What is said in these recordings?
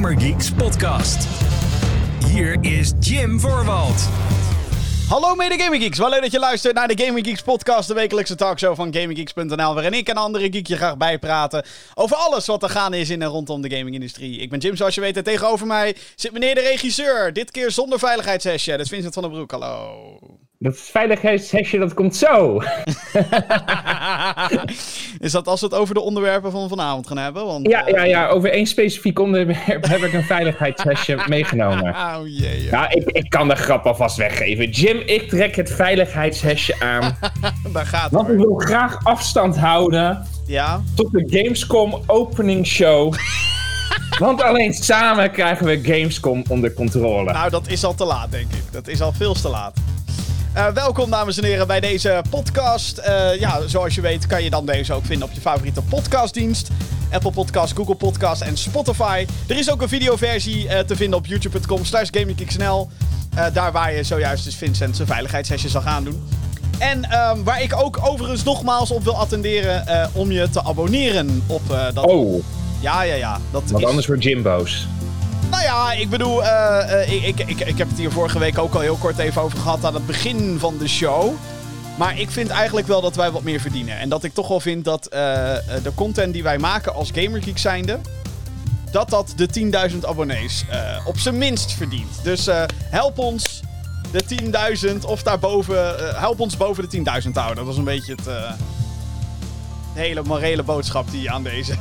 Gamergeeks podcast. Hier is Jim Voorwald. Hallo mede Geeks, wel leuk dat je luistert naar de Gaming Geeks podcast, de wekelijkse talkshow van GamingGeeks.nl, waarin ik en andere geek je graag bijpraten over alles wat er gaande is in en rondom de gamingindustrie. Ik ben Jim, zoals je weet, en tegenover mij zit meneer de regisseur, dit keer zonder veiligheidshesje, dat is Vincent van den Broek, hallo. Dat veiligheidshesje, dat komt zo. is dat als we het over de onderwerpen van vanavond gaan hebben? Want, ja, eh, ja, ja, over één specifiek onderwerp heb ik een veiligheidshesje meegenomen. Oh jee. Ja, ik, ik kan de grap alvast weggeven. Jim, ik trek het veiligheidshesje aan. Daar gaat het. Want ik wil graag afstand houden Ja? tot de Gamescom opening show. Want alleen samen krijgen we Gamescom onder controle. Nou, dat is al te laat, denk ik. Dat is al veel te laat. Eh, welkom, dames en heren, bij deze podcast. Eh, ja, zoals je weet kan je dan deze ook vinden op je favoriete podcastdienst. Apple Podcast, Google Podcast en Spotify. Er is ook een videoversie eh, te vinden op youtube.com slash daar waar je zojuist dus Vincent zijn veiligheidshesje zal gaan doen. En ehm, waar ik ook overigens nogmaals op wil attenderen om je te abonneren op dat... Oh, Ja, ja, ja. Dat want is... anders wordt Jim boos. Nou ja, ik bedoel, eh, eh, ik, ik, ik, ik heb het hier vorige week ook al heel kort even over gehad aan het begin van de show. Maar ik vind eigenlijk wel dat wij wat meer verdienen. En dat ik toch wel vind dat eh, de content die wij maken als Gamergeek zijnde... dat dat de 10.000 abonnees op zijn minst verdient. Dus help ons de 10.000 of daarboven... help ons boven de 10.000 te houden. Dat is een beetje het, de hele morele boodschap die aan deze...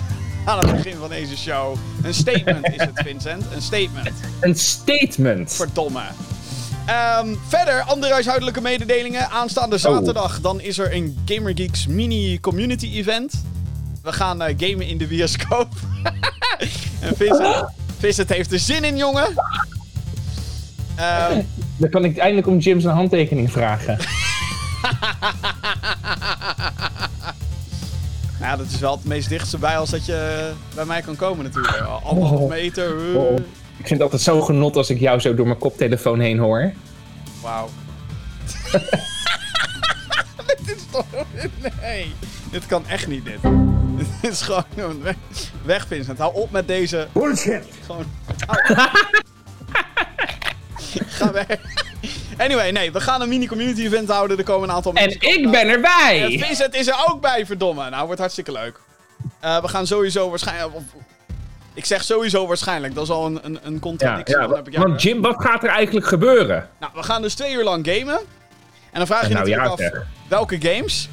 Aan het begin van deze show. Een statement is het, Vincent. Een statement. Een statement. Verdomme. Ehm, verder, andere huishoudelijke mededelingen. Aanstaande zaterdag dan is er een GamerGeeks mini community event. We gaan eh, gamen in de bioscoop. en Vincent, Vincent heeft er zin in, jongen. Ehm, Dan kan ik eindelijk om Jim zijn handtekening vragen. nou, dat is wel het meest dichtste bij als dat je bij mij kan komen natuurlijk. Anderhalf Oh. meter. uh, Oh, ik vind het altijd zo genot als ik jou zo door mijn koptelefoon heen hoor. Wauw. dit is toch... Nee. Dit kan echt niet, dit. Dit is gewoon... Weg, weg Vincent. Hou op met deze... Bullshit! Gewoon... Ga weg. Anyway, nee. We gaan een mini-community event houden. Er komen een aantal En mensen. ik ben En erbij! Vincent is er ook bij, verdomme. Nou, wordt hartstikke leuk. Eh, we gaan sowieso waarschijnlijk... of- Ik zeg sowieso waarschijnlijk. Dat is al een, een, een contradictie. ja, heb ik want. Jim, wat gaat er eigenlijk gebeuren? Nou, we gaan dus twee uur lang gamen. En dan vraag je Nou, natuurlijk ja, af... zeg. Welke games?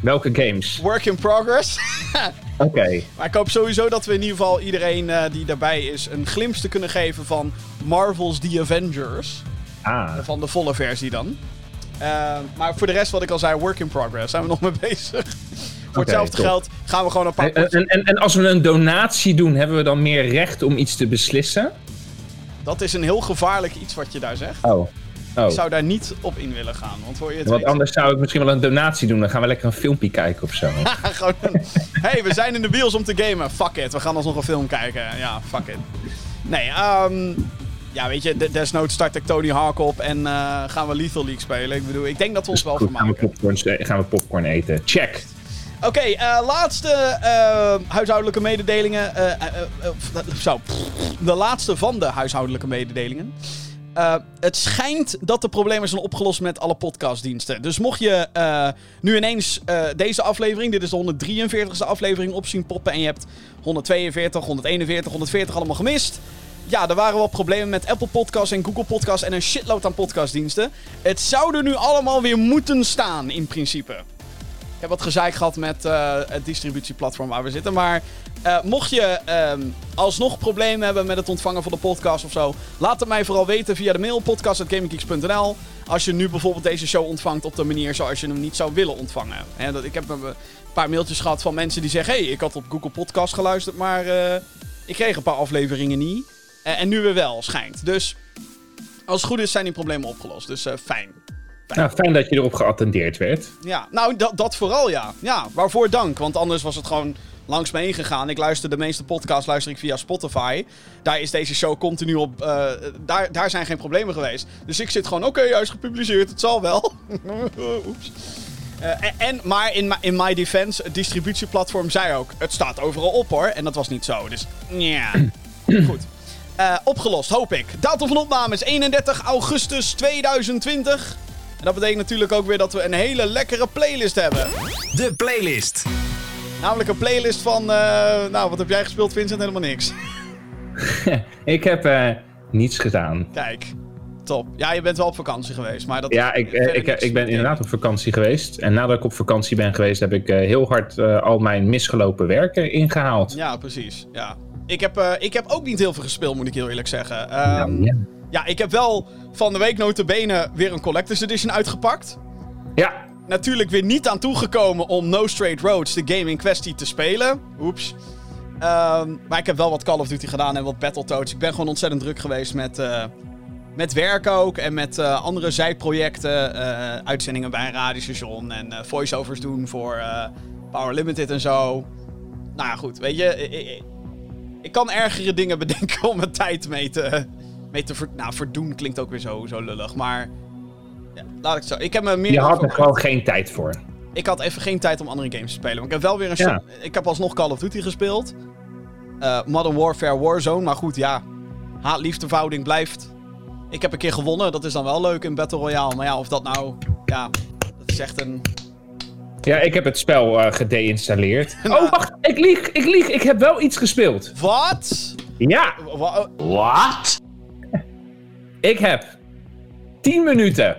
Welke games? Work in progress. Oké. maar ik hoop sowieso dat we in ieder geval iedereen eh, die daarbij is een glimp te kunnen geven van Marvel's The Avengers. Ah. Van de volle versie dan. Eh, maar voor de rest, wat ik al zei, work in progress. Zijn we nog mee bezig. voor hetzelfde top. geld gaan we gewoon een paar En, en, en, en als we een donatie doen, hebben we dan meer recht om iets te beslissen? Dat is een heel gevaarlijk iets wat je daar zegt. Oh. Oh. Ik zou daar niet op in willen gaan. Want voor je het Want anders zou ik misschien wel een donatie doen. Dan gaan we lekker een filmpje kijken of zo. Gewoon een- hey, we zijn in de bios om te gamen. Fuck it, we gaan alsnog een film kijken. Ja, fuck it. Nee, ehm... ja, weet je, de- desnoods start ik Tony Hawk op en eh, gaan we Lethal League spelen. Ik bedoel, ik denk dat we ons wel Goed, gaan we, vermaken. popcorn, gaan we popcorn eten. Check. Oké, eh, laatste eh, huishoudelijke mededelingen. zo, de laatste van de huishoudelijke mededelingen. Het schijnt dat de problemen zijn opgelost met alle podcastdiensten. Dus mocht je nu ineens deze aflevering, dit is de 143ste aflevering, op zien poppen en je hebt 142, 141, 140 allemaal gemist. Ja, er waren wel problemen met Apple Podcasts en Google Podcasts en een shitload aan podcastdiensten. Het zou er nu allemaal weer moeten staan, in principe. Ik heb wat gezeik gehad met eh, het distributieplatform waar we zitten. Maar eh, mocht je ehm, alsnog problemen hebben met het ontvangen van de podcast of zo, laat het mij vooral weten via de mail podcast.gaminggeeks.nl. Als je nu bijvoorbeeld deze show ontvangt op de manier zoals je hem niet zou willen ontvangen. Dat, ik heb een paar mailtjes gehad van mensen die zeggen: hey, ik had op Google Podcast geluisterd, maar eh, ik kreeg een paar afleveringen niet. Eh, en nu weer wel, schijnt. Dus als het goed is, zijn die problemen opgelost. Dus eh, fijn. Nou, fijn dat je erop geattendeerd werd. Ja, nou, dat, dat vooral ja. Ja, waarvoor dank. Want anders was het gewoon langs me heen gegaan. Ik luister de meeste podcasts luister ik via Spotify. Daar is deze show continu op. eh, daar, daar zijn geen problemen geweest. Dus ik zit gewoon, oké, is gepubliceerd, het zal wel. Oeps. En, en- maar in, in my defense, het distributieplatform zei ook: het staat overal op hoor. En dat was niet zo. Dus ja. Goed. Eh, opgelost, hoop ik. Datum van opname is 31 augustus 2020. En dat betekent natuurlijk ook weer dat we een hele lekkere playlist hebben. De playlist. Namelijk een playlist van, eh, nou wat heb jij gespeeld Vincent? Helemaal niks. ik heb eh, niets gedaan. Kijk, top. Ja, je bent wel op vakantie geweest, maar dat... Ja, ik, ik, ik ben inderdaad op vakantie geweest. En nadat ik op vakantie ben geweest, heb ik eh, heel hard eh, al mijn misgelopen werken ingehaald. Ja, precies. Ja. Ik, heb, eh, ik heb ook niet heel veel gespeeld, moet ik heel eerlijk zeggen. Ehm, ja. ja, ik heb wel van de week notabene weer een Collector's Edition uitgepakt. ja, Natuurlijk weer niet aan toegekomen om No Straight Roads, de game in kwestie, te spelen. Oeps. Ehm, maar ik heb wel wat Call of Duty gedaan en wat Battletoads. Ik ben gewoon ontzettend druk geweest met, eh, met werk ook. En met eh, andere zijprojecten. uitzendingen bij een radiostation. En voiceovers doen voor Power Limited en zo. Nou ja, goed. Weet je, ik, kan ergere dingen bedenken om mijn tijd mee te... Mee te ver, nou, verdoen klinkt ook weer zo, zo lullig. Maar ja, laat ik zo. Ik heb me meer je had er gewoon geen tijd voor. ik had even geen tijd om andere games te spelen. Maar ik heb wel weer een... Ja. Ik heb alsnog Call of Duty gespeeld. Eh, Modern Warfare Warzone. Maar goed, ja. Haat-liefdeverhouding blijft. Ik heb een keer gewonnen. Dat is dan wel leuk in Battle Royale. Maar ja, of dat nou... Ja, dat is echt een... Ja, ik heb het spel eh gedeinstalleerd. Oh, wacht, ik lieg, ik lieg. Ik heb wel iets gespeeld. Wat? Ja, Wa- ik heb 10 minuten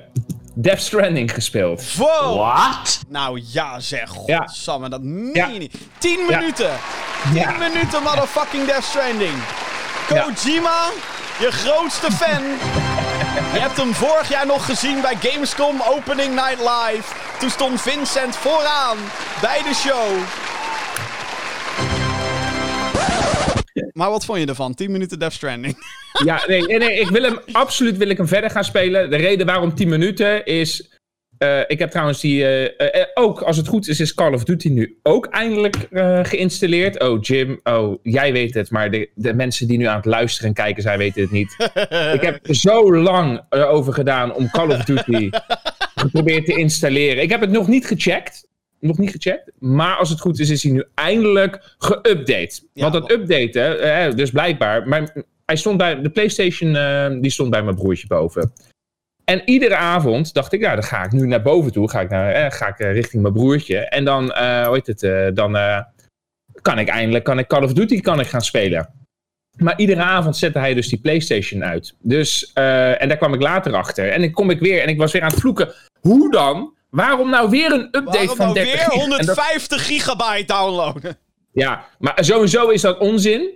Death Stranding gespeeld. Wow. Nou ja zeg. Ja. Godsamme, dat meen Ja. je niet. 10 Ja. minuten. 10 Ja. minuten motherfucking Death Stranding. Ja. Kojima, je grootste fan. je hebt hem vorig jaar nog gezien bij Gamescom Opening Night Live. Toen stond Vincent vooraan bij de show. Maar wat vond je ervan? 10 minuten Death Stranding. Ja, nee, nee, ik wil hem, absoluut wil ik hem verder gaan spelen. De reden waarom 10 minuten is... eh, ik heb trouwens die... eh, eh, ook, als het goed is, is Call of Duty nu ook eindelijk geïnstalleerd. Oh, Jim, oh, jij weet het. Maar de, de mensen die nu aan het luisteren en kijken zijn, weten het niet. ik heb zo lang erover gedaan om Call of Duty geprobeerd te installeren. Ik heb het nog niet gecheckt. Nog niet gecheckt. Maar als het goed is, is hij nu eindelijk geüpdate. Ja, Want dat updaten, dus blijkbaar. Maar hij stond bij de PlayStation, die stond bij mijn broertje boven. En iedere avond dacht ik, nou, dan ga ik nu naar boven toe. Ga ik, naar, eh, ga ik eh, richting mijn broertje. En dan, eh, hoe heet het, dan kan ik eindelijk kan ik Call of Duty kan ik gaan spelen. Maar iedere avond zette hij dus die PlayStation uit. Dus, en daar kwam ik later achter. En dan kom ik weer en ik was weer aan het vloeken. Hoe dan? Waarom nou weer een update Waarom van nou 30 weer gig? En dat- 150 gigabyte downloaden? ja, maar sowieso is dat onzin.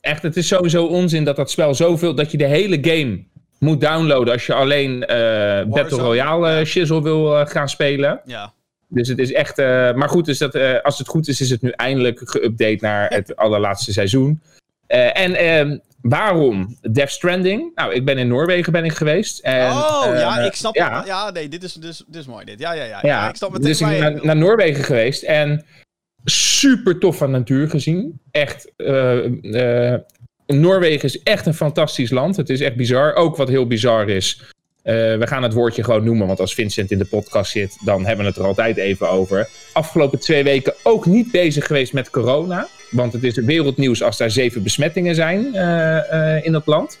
Echt, het is sowieso onzin dat dat spel zoveel... dat je de hele game moet downloaden als je alleen eh, Battle Royale eh, shizzle wil eh, gaan spelen. Ja. Dus het is echt... maar goed, dus dat, als het goed is, is het nu eindelijk geüpdate naar het allerlaatste seizoen. En ehm, waarom Death Stranding? Nou, ik ben in Noorwegen ben ik geweest. En, oh, ja, ik snap ja. het. Ja, nee, dit is, dit, is, dit is mooi dit. Ja, ja, ja. Ja, ik snap meteen dus ik ben naar, naar Noorwegen geweest en super tof van natuur gezien. Echt, Noorwegen is echt een fantastisch land. Het is echt bizar. Ook wat heel bizar is, eh, we gaan het woordje gewoon noemen, want als Vincent in de podcast zit, dan hebben we het er altijd even over. Afgelopen twee weken ook niet bezig geweest met corona, want het is wereldnieuws als daar zeven besmettingen zijn eh, eh, in dat land.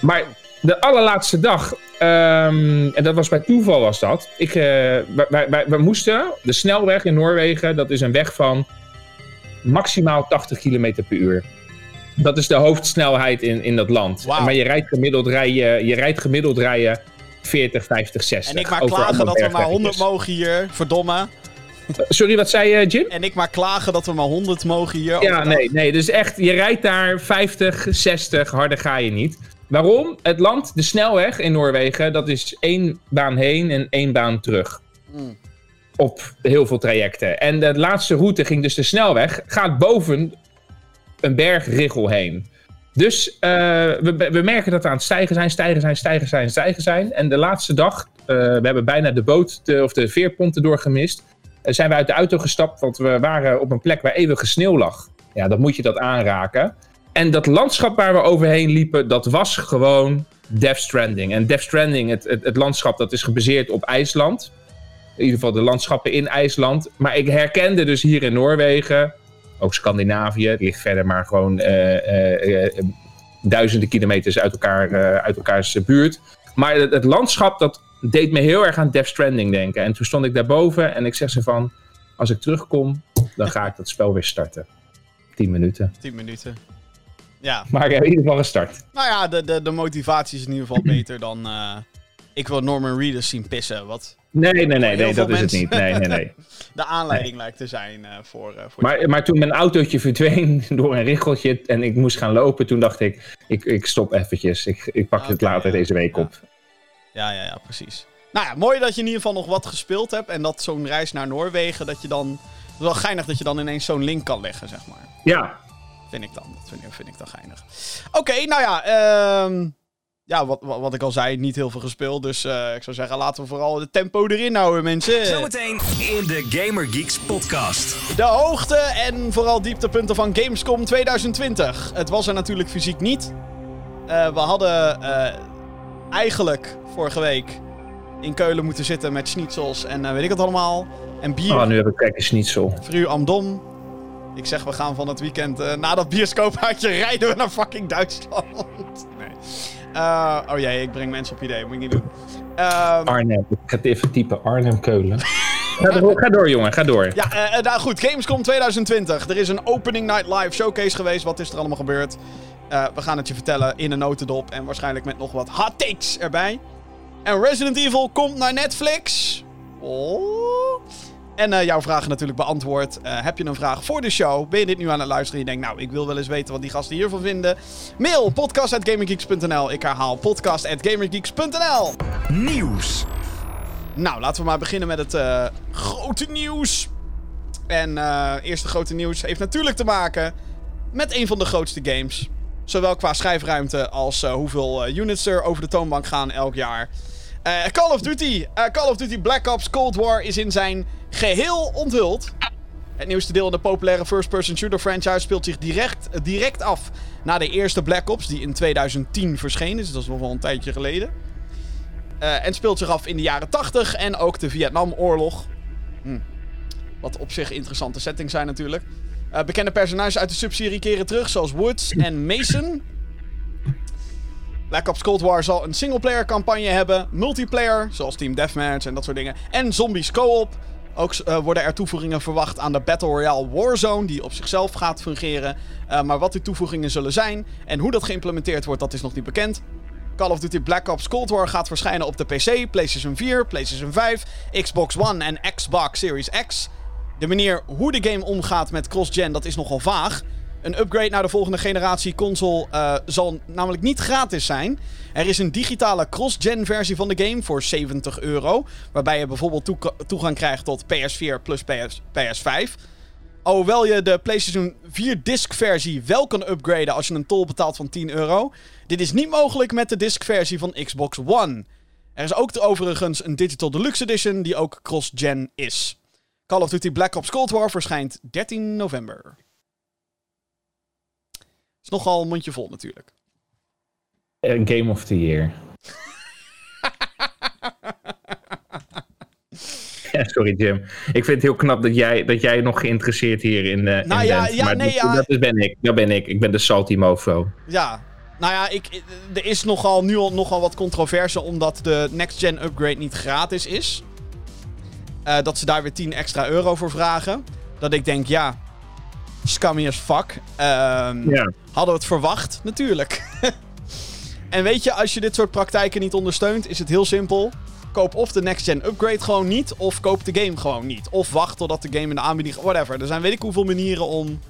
Maar de allerlaatste dag, ehm, en dat was bij toeval was dat. Ik, wij, wij, wij- we moesten, de snelweg in Noorwegen, dat is een weg van maximaal 80 km per uur. Dat is de hoofdsnelheid in, in dat land. Maar je rijdt gemiddeld rijden, je rijdt gemiddeld rijden 40, 50, 60. En ik maar klagen dat we maar 100 bergweggetjes. mogen hier. Verdomme. Sorry, wat zei je, Jim? En ik maar klagen dat we maar 100 mogen hier. Ja, overdag. nee, nee. Dus echt, je rijdt daar 50, 60, harder ga je niet. Waarom? Het land, de snelweg in Noorwegen, dat is één baan heen en één baan terug. Mm. Op heel veel trajecten. En de laatste route ging dus de snelweg, gaat boven een bergrigel heen. Dus eh, we, we merken dat we aan het stijgen zijn, stijgen zijn, stijgen zijn, stijgen zijn. En de laatste dag, eh, we hebben bijna de boot of de veerponten doorgemist. Eh, zijn we uit de auto gestapt, want we waren op een plek waar eeuwige sneeuw lag. Ja, dan moet je dat aanraken. En dat landschap waar we overheen liepen, dat was gewoon Death Stranding. En Death Stranding, het, het landschap, dat is gebaseerd op IJsland. In ieder geval de landschappen in IJsland. Maar ik herkende dus hier in Noorwegen, ook Scandinavië, het ligt verder maar gewoon eh, eh, eh, duizenden kilometers uit, elkaar, uit elkaars buurt. Maar het, het, landschap, dat deed me heel erg aan Death Stranding denken. En toen stond ik daarboven en ik zeg ze van, als ik terugkom, dan ga ik dat spel weer starten. 10 minuten. 10 minuten. Ja. Maar ik heb in ieder geval gestart. Nou ja, de, de, de motivatie is in ieder geval beter dan... Uh, ik wil Norman Reedus zien pissen, wat... Nee, nee, nee, nee dat is het niet. Nee, nee, nee. de aanleiding lijkt te zijn uh, voor... Uh, voor maar, maar toen mijn autootje verdween door een richeltje en ik moest gaan lopen, toen dacht ik, ik, ik stop eventjes. Ik, ik pak het later ja, deze week ja. op. Ja, ja, ja, precies. Nou ja, mooi dat je in ieder geval nog wat gespeeld hebt. En dat zo'n reis naar Noorwegen, dat je dan... Het is wel geinig dat je dan ineens zo'n link kan leggen, zeg maar. Ja. Vind ik dan. Dat vind, vind ik dan geinig. Oké, okay, nou ja. Uh, ja, wat, wat, wat, ik al zei, niet heel veel gespeeld. Dus uh, ik zou zeggen, laten we vooral de tempo erin houden, mensen. Zometeen in de Gamer Geeks podcast. De hoogte en vooral dieptepunten van Gamescom 2020. Het was er natuurlijk fysiek niet. Uh, we hadden uh, eigenlijk vorige week in Keulen moeten zitten met schnitzels en weet ik het allemaal. En bier. Oh, nu heb ik kijk een schnitzel. Fru Amdom. Ik zeg, we gaan van het weekend uh, na dat bioscoopuitje rijden we naar fucking Duitsland. Nee. Uh, oh jee, ik breng mensen op idee. Moet ik niet doen. Um, Arnhem. Ik ga het even typen. Arnhem-Keulen. ga, door, ga door, jongen. Ga door. Ja, uh, nou goed. Gamescom 2020. Er is een Opening Night Live showcase geweest. Wat is er allemaal gebeurd? we gaan het je vertellen in een notendop. En waarschijnlijk met nog wat hot takes erbij. En Resident Evil komt naar Netflix. Oh... En uh, jouw vragen natuurlijk beantwoord. Uh, heb je een vraag voor de show? Ben je dit nu aan het luisteren en je denkt, nou, ik wil wel eens weten wat die gasten hiervan vinden? Mail podcast.gamergeeks.nl. Ik herhaal podcast.gamergeeks.nl. Nieuws. Nou, laten we maar beginnen met het uh, grote nieuws. En eerste grote nieuws heeft natuurlijk te maken met een van de grootste games. Zowel qua schijfruimte als hoeveel units er over de toonbank gaan elk jaar. Uh, Call of Duty. Uh, Call of Duty Black Ops Cold War is in zijn geheel onthuld. Het nieuwste deel in de populaire first-person shooter franchise speelt zich direct, direct af na de eerste Black Ops, die in 2010 verscheen is. Dus dat is nog wel een tijdje geleden. Uh, en speelt zich af in de jaren 80 en ook de Vietnamoorlog. Hm. Wat op zich interessante settings zijn natuurlijk. bekende personages uit de subserie keren terug, zoals Woods en Mason. Black Ops Cold War zal een singleplayer campagne hebben, multiplayer, zoals Team Deathmatch en dat soort dingen, en zombies co-op. Ook uh, worden er toevoegingen verwacht aan de Battle Royale Warzone, die op zichzelf gaat fungeren. Uh, maar wat die toevoegingen zullen zijn en hoe dat geïmplementeerd wordt, dat is nog niet bekend. Call of Duty Black Ops Cold War gaat verschijnen op de PC, PlayStation 4, PlayStation 5, Xbox One en Xbox Series X. De manier hoe de game omgaat met cross-gen, dat is nogal vaag. Een upgrade naar de volgende generatie console uh, zal namelijk niet gratis zijn. Er is een digitale cross-gen versie van de game voor 70 euro. Waarbij je bijvoorbeeld toe toegang krijgt tot PS4 plus PS PS5. Alhoewel je de PlayStation 4 disc versie wel kan upgraden als je een tol betaalt van 10 euro. Dit is niet mogelijk met de disc versie van Xbox One. Er is ook overigens een Digital Deluxe Edition die ook cross-gen is. Call of Duty Black Ops Cold War verschijnt 13 november nogal een mondje vol natuurlijk. Een Game of the Year. ja, sorry Jim. Ik vind het heel knap dat jij, dat jij nog geïnteresseerd hierin uh, nou, in ja, bent. Ja, maar nee, dat, ja. dat ben ik. Dat ben ik. Ik ben de salty mofo. Ja. Nou ja, ik, er is nogal, nu al nogal wat controverse omdat de next gen upgrade niet gratis is. Uh, dat ze daar weer 10 extra euro voor vragen. Dat ik denk, ja, scummy as fuck. Um, ja. Hadden we het verwacht? Natuurlijk. en weet je, als je dit soort praktijken niet ondersteunt, is het heel simpel. Koop of de next-gen upgrade gewoon niet, of koop de game gewoon niet. Of wacht totdat de game in de aanbieding... Whatever. Er zijn weet ik hoeveel manieren om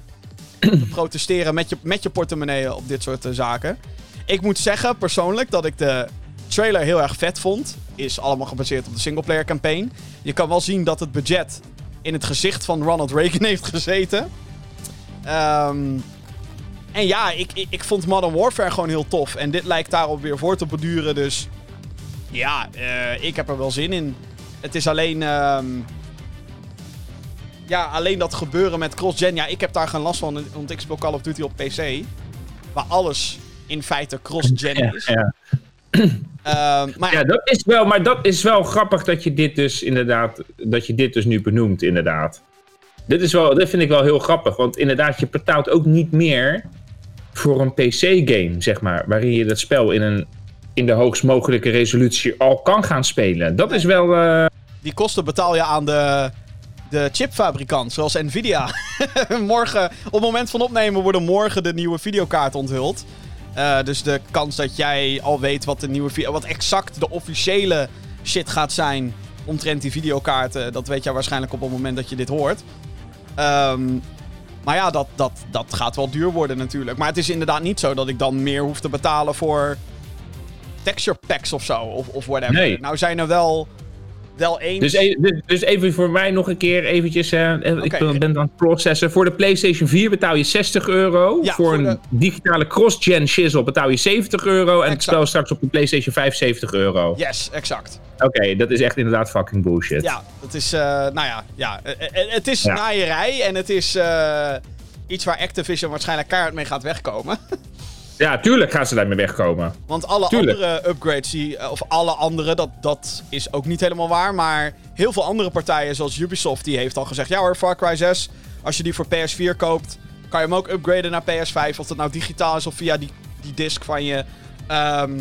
te protesteren met je, met je portemonnee op dit soort uh, zaken. Ik moet zeggen, persoonlijk, dat ik de trailer heel erg vet vond. Is allemaal gebaseerd op de singleplayer campaign. Je kan wel zien dat het budget in het gezicht van Ronald Reagan heeft gezeten. Um, en ja, ik, ik, ik, vond Modern Warfare gewoon heel tof. En dit lijkt daarop weer voor te beduren. Dus ja, uh, ik heb er wel zin in. Het is alleen... Um, ja, alleen dat gebeuren met cross-gen. Ja, ik heb daar geen last van, want ik speel Call of Duty op PC. Waar alles in feite cross-gen ja, is. Ja. Uh, maar ja, dat is wel, maar dat is wel grappig dat je dit dus inderdaad, dat je dit dus nu benoemt, inderdaad. Dit, is wel, dit vind ik wel heel grappig, want inderdaad, je betaalt ook niet meer voor een PC-game, zeg maar, waarin je dat spel in, een, in de hoogst mogelijke resolutie al kan gaan spelen. Dat is wel. eh, Die kosten betaal je aan de, de chipfabrikant, zoals Nvidia. morgen, op het moment van opnemen worden morgen de nieuwe videokaart onthuld. Eh, dus de kans dat jij al weet wat de nieuwe wat exact de officiële shit gaat zijn omtrent die videokaarten, dat weet jij waarschijnlijk op het moment dat je dit hoort. Ehm, maar ja, dat, dat, dat gaat wel duur worden natuurlijk. Maar het is inderdaad niet zo dat ik dan meer hoef te betalen voor texture packs of zo. Of, of whatever. Nee. Nou zijn er wel, wel eens... Dus, e- dus, dus even voor mij nog een keer eventjes. eh, ik ben, ben aan het processen. Voor de PlayStation 4 betaal je 60 euro. Ja, voor, voor een digitale cross-gen shizzle betaal je 70 euro. En het spel straks op de PlayStation 5 70 euro. Yes, exact. Oké, dat is echt inderdaad fucking bullshit. Ja, het is, eh, nou ja, ja eh, het is Ja. naaierij en het is iets waar Activision waarschijnlijk kaart mee gaat wegkomen. Ja, tuurlijk gaan ze daarmee wegkomen. Want alle Tuurlijk. andere upgrades, die, eh, of alle andere, dat, dat is ook niet helemaal waar. Maar heel veel andere partijen, zoals Ubisoft, die heeft al gezegd... Ja hoor, Far Cry 6, als je die voor PS4 koopt, kan je hem ook upgraden naar PS5. Of dat nou digitaal is of via die, die disc van je. Ehm,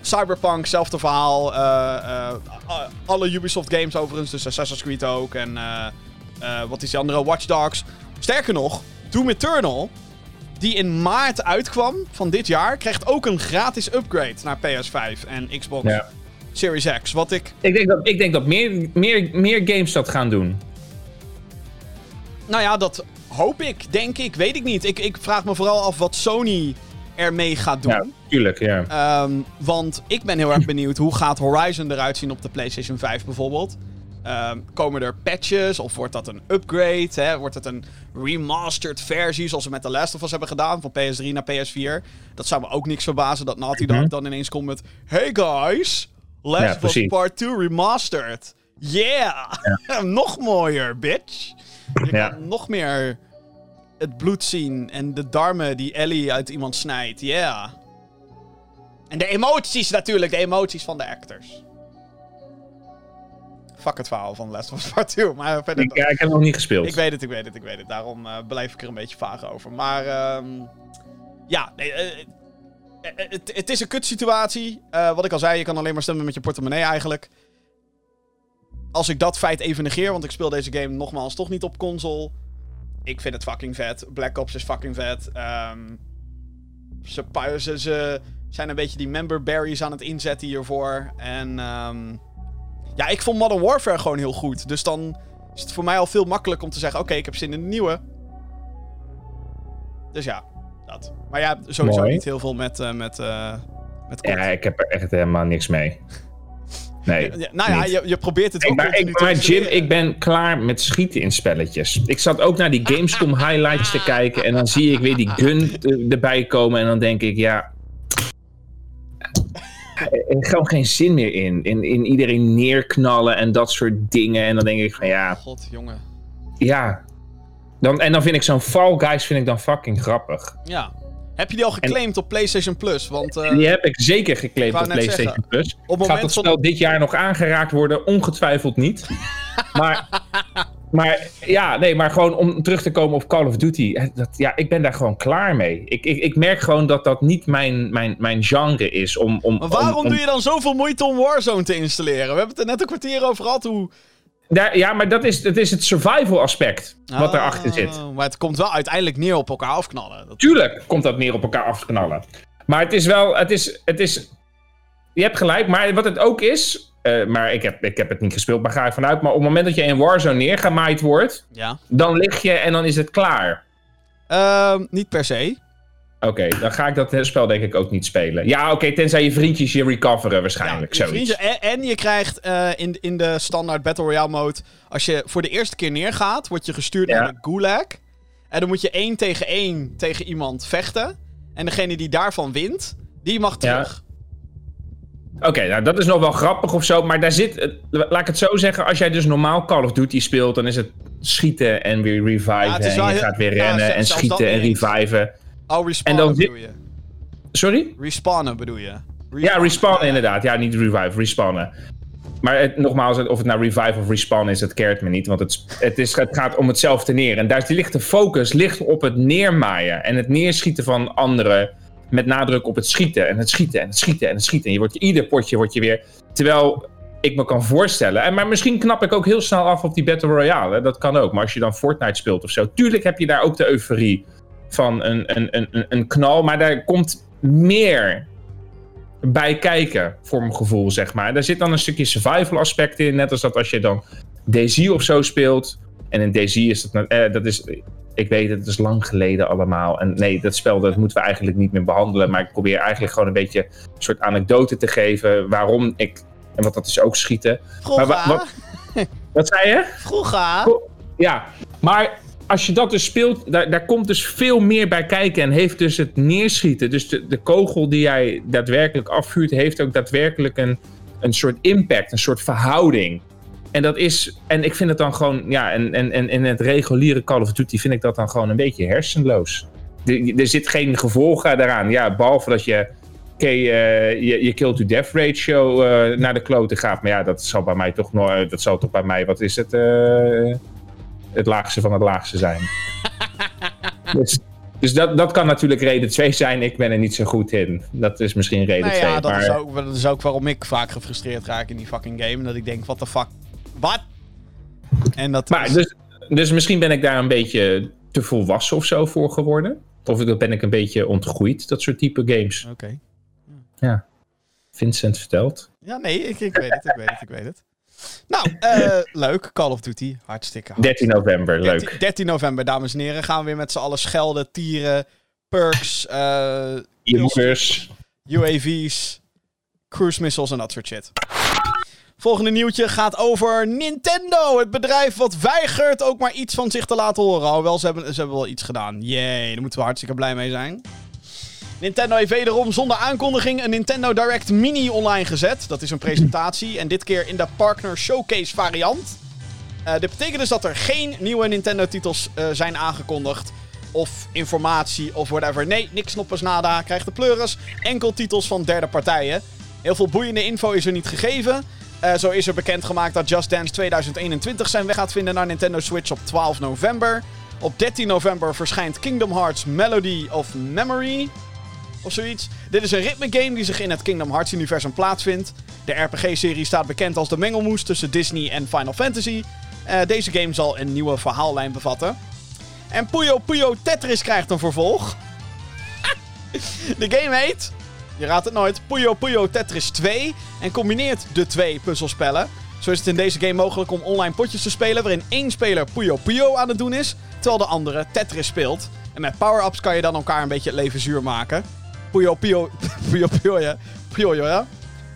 Cyberpunk, zelfde verhaal. eh, eh, alle Ubisoft games overigens, dus Assassin's Creed ook. En wat is die andere? Watch Dogs. Sterker nog, Doom Eternal, die in maart uitkwam van dit jaar, krijgt ook een gratis upgrade naar PS5 en Xbox Ja. Series X. Wat ik, Ik denk dat, ik denk dat meer, meer, meer games dat gaan doen. nou ja, dat hoop ik, denk ik, weet ik niet. Ik, ik vraag me vooral af wat Sony ermee gaat doen. Ja, tuurlijk, ja. Ehm, want ik ben heel erg benieuwd hoe gaat Horizon eruit zien op de PlayStation 5 bijvoorbeeld. Ehm, komen er patches of wordt dat een upgrade? Hè? Wordt het een remastered versie zoals we met The Last of Us hebben gedaan van PS3 naar PS4? Dat zou me ook niks verbazen dat Naughty Dog Mhm. dan ineens komt met Hey guys, Last Ja, of Us. Part 2 remastered. Yeah! nog mooier, bitch! Je Ja. kan nog meer het bloed zien en de darmen die Ellie uit iemand snijdt. Yeah! En de emoties natuurlijk, de emoties van de actors. Fuck het verhaal van Last of Us Part 2, maar verder... Ik, ik heb nog niet gespeeld. Ik weet het, ik weet het, ik weet het. Daarom eh blijf ik er een beetje vaag over. Maar ehm, ja, nee, eh, eh, het, het is een kutsituatie. Eh wat ik al zei, je kan alleen maar stemmen met je portemonnee eigenlijk. Als ik dat feit even negeer, want ik speel deze game nogmaals toch niet op console. Ik vind het fucking vet. Black Ops is fucking vet. Ehm, ze, ze, ze zijn een beetje die member berries aan het inzetten hiervoor. En ehm, ja, ik vond Modern Warfare gewoon heel goed. Dus dan is het voor mij al veel makkelijker om te zeggen: Oké, ik heb zin in de nieuwe. Dus ja, dat. Maar ja, sowieso Mooi. niet heel veel met. eh met, eh met kort. Ja, ik heb er echt helemaal niks mee. Nee. Ja, nou ja, je, je probeert het Ik, ook ik, maar Jim, ik ben klaar met schieten in spelletjes. Ik zat ook naar die Gamescom highlights te kijken en dan zie ik weer die gun erbij komen en dan denk ik, ja... Er gewoon geen zin meer in. in. In iedereen neerknallen en dat soort dingen. En dan denk ik van ja, God, jongen. ja. Dan, en dan vind ik zo'n Fall Guys vind ik dan fucking grappig. Ja. Heb je die al geclaimd op PlayStation Plus? Want eh, Die heb ik zeker geclaimd Ik op PlayStation zeggen, Plus. op Gaat moment dat spel dit jaar nog aangeraakt worden? Ongetwijfeld niet. maar, maar ja, nee, maar gewoon om terug te komen op Call of Duty. Dat, ja, ik ben daar gewoon klaar mee. Ik, ik, ik merk gewoon dat dat niet mijn, mijn, mijn genre is. Om, om, maar waarom om- om- doe je dan zoveel moeite om Warzone te installeren? We hebben het er net een kwartier over gehad hoe... Daar, ja, maar dat is, dat is het survival aspect wat erachter zit. Ah, Maar het komt wel uiteindelijk neer op elkaar afknallen. Dat... Tuurlijk komt dat neer op elkaar af te knallen. Maar het is wel, het is, het is, je hebt gelijk, maar wat het ook is, eh, maar ik heb, ik heb het niet gespeeld, maar ga ik vanuit, maar op het moment dat je in Warzone neergemaaid wordt, Ja. dan lig je en dan is het klaar. Ehm, niet per se. Oké, dan ga ik dat spel denk ik ook niet spelen. Ja, oké, tenzij je vriendjes je recoveren waarschijnlijk, Ja, je zoiets. en, en je krijgt eh, in, in de standaard Battle Royale mode... Als je voor de eerste keer neergaat, word je gestuurd Ja. naar de Gulag. En dan moet je één tegen één tegen iemand vechten. En degene die daarvan wint, die mag Ja. Oké, nou dat is nog wel grappig of zo, maar daar zit, laat ik het zo zeggen, als jij dus normaal Call of Duty speelt, dan is het schieten en weer reviven Ja, en je heel- gaat weer ja, rennen zelfs- en schieten dat en reviven. Oh, respawnen dan bedoel je. Sorry? Respawnen bedoel je. Ja, Respawnen. Ja, inderdaad. Ja, niet revive, respawnen. Maar het, nogmaals, of het nou Revive of Respawn is, het keert me niet. Want het, het, is, het gaat om hetzelfde neer. En daar ligt de focus ligt op het neermaaien. En het neerschieten van anderen. Met nadruk op het schieten. En het schieten en het schieten en het schieten. En je wordt, ieder potje word je weer... Terwijl ik me kan voorstellen... En, maar misschien knap ik ook heel snel af op die Battle Royale. Dat kan ook. Maar als je dan Fortnite speelt of zo... Tuurlijk heb je daar ook de euforie van een, een, een, een knal. Maar daar komt meer bij kijken, voor mijn gevoel, zeg maar. Daar zit dan een stukje survival aspect in. Net als dat als je dan DayZ of zo speelt. En in DayZ is dat... Eh, dat is, ik weet het, het is lang geleden allemaal. En nee, dat spel dat moeten we eigenlijk niet meer behandelen. Maar ik probeer eigenlijk gewoon een beetje een soort anekdote te geven... waarom ik... En wat dat is ook schieten. Vroeger. Maar wa- wat, wat zei je? Vroeger. Ja, maar als je dat dus speelt, daar, daar komt dus veel meer bij kijken en heeft dus het neerschieten. Dus de, de kogel die jij daadwerkelijk afvuurt, heeft ook daadwerkelijk een, een soort impact, een soort verhouding. En dat is, en ik vind het dan gewoon, ja, en, en, en in het reguliere Call of Duty vind ik dat dan gewoon een beetje hersenloos. Er, er zit geen gevolg daaraan, ja, behalve dat je, oké, eh, je, je kill to death ratio eh, naar de kloten gaat. Maar ja, dat zal bij mij toch, nog, dat zal toch bij mij, wat is het, eh, het laagste van het laagste zijn. dus dus dat, dat kan natuurlijk reden 2 zijn. Ik ben er niet zo goed in. Dat is misschien reden Nou 2. ja, dat, maar... is ook, dat is ook waarom ik vaak gefrustreerd raak in die fucking game. Dat ik denk, what the fuck, wat? En dat Maar is- dus, dus misschien ben ik daar een beetje te volwassen of zo voor geworden. Of ben ik een beetje ontgroeid, dat soort type games. Oké. Ja. Vincent vertelt. Ja, nee, ik, ik weet het, ik weet het, ik weet het. Nou, eh, leuk. Call of Duty. Hartstikke hard. 13 november, 13, leuk. 13 november, dames en heren. Gaan we weer met z'n allen schelden, tieren, perks, eh, Je moeders. UAV's, cruise missiles en dat soort shit. Volgende nieuwtje gaat over Nintendo. Het bedrijf wat weigert ook maar iets van zich te laten horen. Alhoewel, ze hebben, ze hebben wel iets gedaan. Yay, daar moeten we hartstikke blij mee zijn. Nintendo heeft wederom zonder aankondiging een Nintendo Direct Mini online gezet. Dat is een presentatie en dit keer in de Partner Showcase variant. Eh, dit betekent dus dat er geen nieuwe Nintendo-titels eh, zijn aangekondigd. Of informatie of whatever. Nee, niks noppers nada. Krijgt de pleuris. Enkel titels van derde partijen. Heel veel boeiende info is er niet gegeven. Eh, zo is er bekendgemaakt dat Just Dance 2021 zijn weg gaat vinden naar Nintendo Switch op 12 november. Op 13 november verschijnt Kingdom Hearts Melody of Memory. Of zoiets. Dit is een ritme-game die zich in het Kingdom Hearts-universum plaatsvindt. De RPG-serie staat bekend als de mengelmoes tussen Disney en Final Fantasy. Eh, deze game zal een nieuwe verhaallijn bevatten. En Puyo Puyo Tetris krijgt een vervolg. de game heet, je raadt het nooit, Puyo Puyo Tetris 2. En combineert de twee puzzelspellen. Zo is het in deze game mogelijk om online potjes te spelen waarin één speler Puyo Puyo aan het doen is, terwijl de andere Tetris speelt. En met power-ups kan je dan elkaar een beetje het leven zuur maken. Puyo Puyo... Puyo Puyo, ja.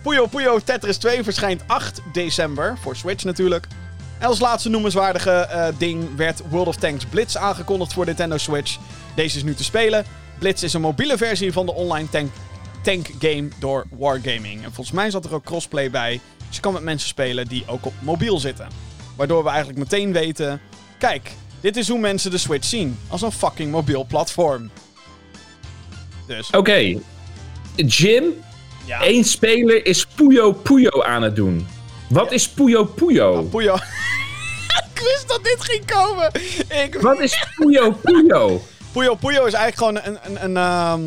Puyo, Puyo Tetris 2 verschijnt 8 december, voor Switch natuurlijk. En als laatste noemenswaardige eh, ding werd World of Tanks Blitz aangekondigd voor Nintendo Switch. Deze is nu te spelen. Blitz is een mobiele versie van de online tank, tank game door Wargaming. En volgens mij zat er ook crossplay bij. Dus je kan met mensen spelen die ook op mobiel zitten. Waardoor we eigenlijk meteen weten... Kijk, dit is hoe mensen de Switch zien. Als een fucking mobiel platform. Dus, Oké. Jim, ja. één speler is Puyo Puyo aan het doen. Wat is Puyo Puyo? Puyo. ik wist dat dit ging komen. Ik... Wat is Puyo Puyo? Puyo Puyo is eigenlijk gewoon een, een, een, ehm,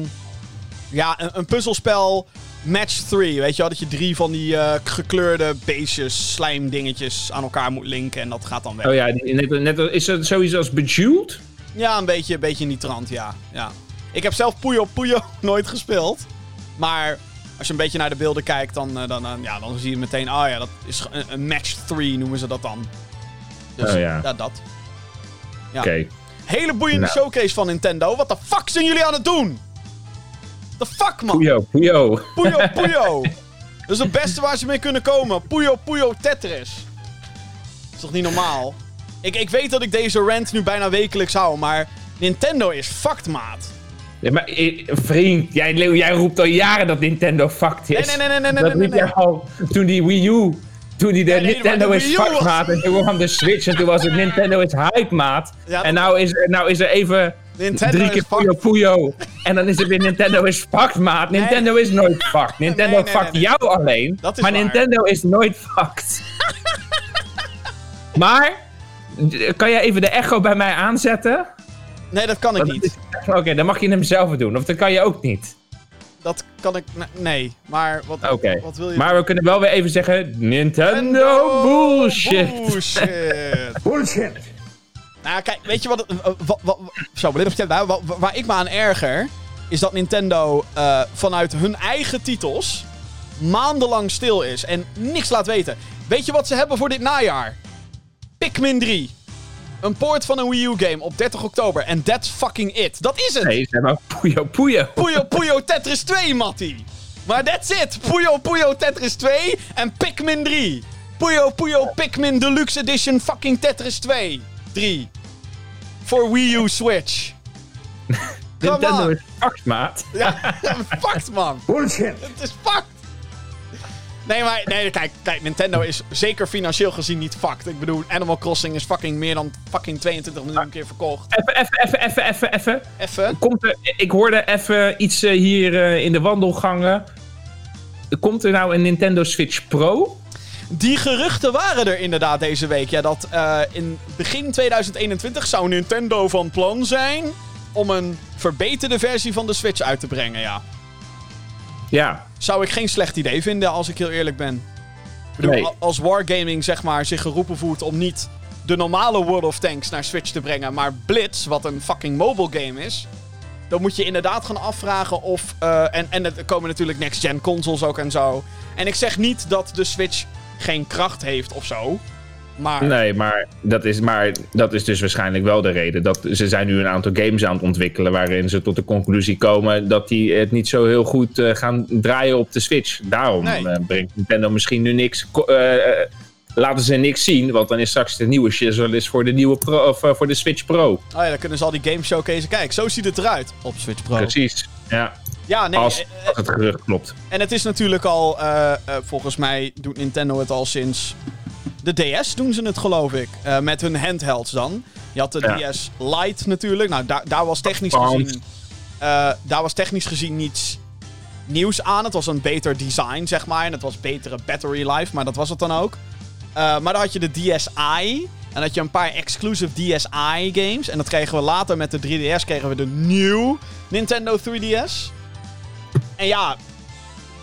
ja, een, een puzzelspel match 3. Weet je wel, dat je drie van die eh, gekleurde beestjes, slijmdingetjes aan elkaar moet linken en dat gaat dan weg. Oh ja, net, net, is het zoiets als Bejeweled? Ja, een beetje, een beetje in die trant, ja. ja. Ik heb zelf Puyo Puyo nooit gespeeld. Maar als je een beetje naar de beelden kijkt, dan, eh, dan, eh, ja, dan zie je meteen... Oh ja, dat is een, een match 3 noemen ze dat dan. Dus Oh ja. dat. Ja. Oké. Hele boeiende Nou. showcase van Nintendo. Wat de fuck zijn jullie aan het doen? The fuck, man? Puyo Puyo. Puyo Puyo. Dat is het beste waar ze mee kunnen komen. Puyo Puyo Tetris. Dat is toch niet normaal? Ik, ik weet dat ik deze rant nu bijna wekelijks hou, maar Nintendo is fucked, maat. Ja, maar eh, vriend, jij, Leo, jij roept al jaren dat Nintendo fucked is. Nee, nee, nee, nee, nee, Dat riep jij al toen die Wii U... Toen die de nee, Nintendo de is fucked, was- maat. En toen kwam de Switch en toen was het Nintendo is hype, maat. Ja, en nou is, er- nou is er even... Nintendo Drie keer. Puyo Puyo. En dan is het weer Nintendo is fucked, maat. Nintendo is nooit fucked. Nintendo Nee, jou alleen. Maar waar. Nintendo is nooit fucked. maar, kan jij even de echo bij mij aanzetten? Nee, dat kan ik niet. Oké, dan mag je hem zelf doen. Of dat kan je ook niet. Dat kan ik... ne- Nee, maar wat, wat wil je... Maar we kunnen wel weer even zeggen... Nintendo bullshit. Bullshit. Bullshit. Nou, kijk, weet je wat... het- eh, wa- wa- wa- zo, wat- wa- wa- waar ik me aan erger... is dat Nintendo eh, vanuit hun eigen titels... maandenlang stil is en niks laat weten. Weet je wat ze hebben voor dit najaar? Pikmin 3. Een poort van een Wii U game op 30 oktober. En that's fucking it. Dat is het. Nee, ze hebben ook Puyo Puyo. Puyo Puyo Tetris 2, Matty. Maar that's it. Puyo Puyo Tetris 2 en Pikmin 3. Puyo Puyo Pikmin Deluxe Edition fucking Tetris 2. 3. Voor Wii U Switch. Come Nintendo on. is fucked, maat. Ja, fucked man. Bullshit. Het is fucked. Nee, maar nee, kijk, kijk, Nintendo is zeker financieel gezien niet fucked. Ik bedoel, Animal Crossing is fucking meer dan fucking 22 miljoen keer verkocht. Even, even, even, even, even, even. Even. Komt er, ik hoorde even iets eh, hier eh, in de wandelgangen. Komt er nou een Nintendo Switch Pro? Die geruchten waren er inderdaad deze week. Ja, dat eh, in begin 2021 zou Nintendo van plan zijn om een verbeterde versie van de Switch uit te brengen, ja. Ja. Zou ik geen slecht idee vinden, als ik heel eerlijk ben. Bedoel, Nee. als Wargaming zeg maar zich geroepen voelt om niet de normale World of Tanks naar Switch te brengen, maar Blitz, wat een fucking mobile game is, dan moet je inderdaad gaan afvragen of... eh, en, en er komen natuurlijk next-gen consoles ook en zo. En ik zeg niet dat de Switch geen kracht heeft of zo, maar... Nee, maar dat, is, maar dat is dus waarschijnlijk wel de reden. Dat, ze zijn nu een aantal games aan het ontwikkelen waarin ze tot de conclusie komen dat die het niet zo heel goed eh, gaan draaien op de Switch. Daarom Nee. eh, brengt Nintendo misschien nu niks. eh, laten ze niks zien, want dan is straks de nieuwe shizzle voor de, nieuwe Pro, of, voor de Switch Pro. Oh ja, dan kunnen ze al die game showcase. Kijk, zo ziet het eruit op Switch Pro. Precies. Ja, Ja, nee. als, eh, als het gerucht klopt. En het is natuurlijk al, eh, eh, volgens mij doet Nintendo het al sinds de DS doen ze het geloof ik. Met hun handhelds dan. Je had de Ja. DS Lite natuurlijk. Nou, daar, daar was technisch gezien, daar was technisch gezien niets nieuws aan. Het was een beter design, zeg maar. En het was betere battery life, maar dat was het dan ook. Maar dan had je de DSi. En had je een paar exclusive DSi games. En dat kregen we later met de 3DS, kregen we de nieuw Nintendo 3DS. En ja,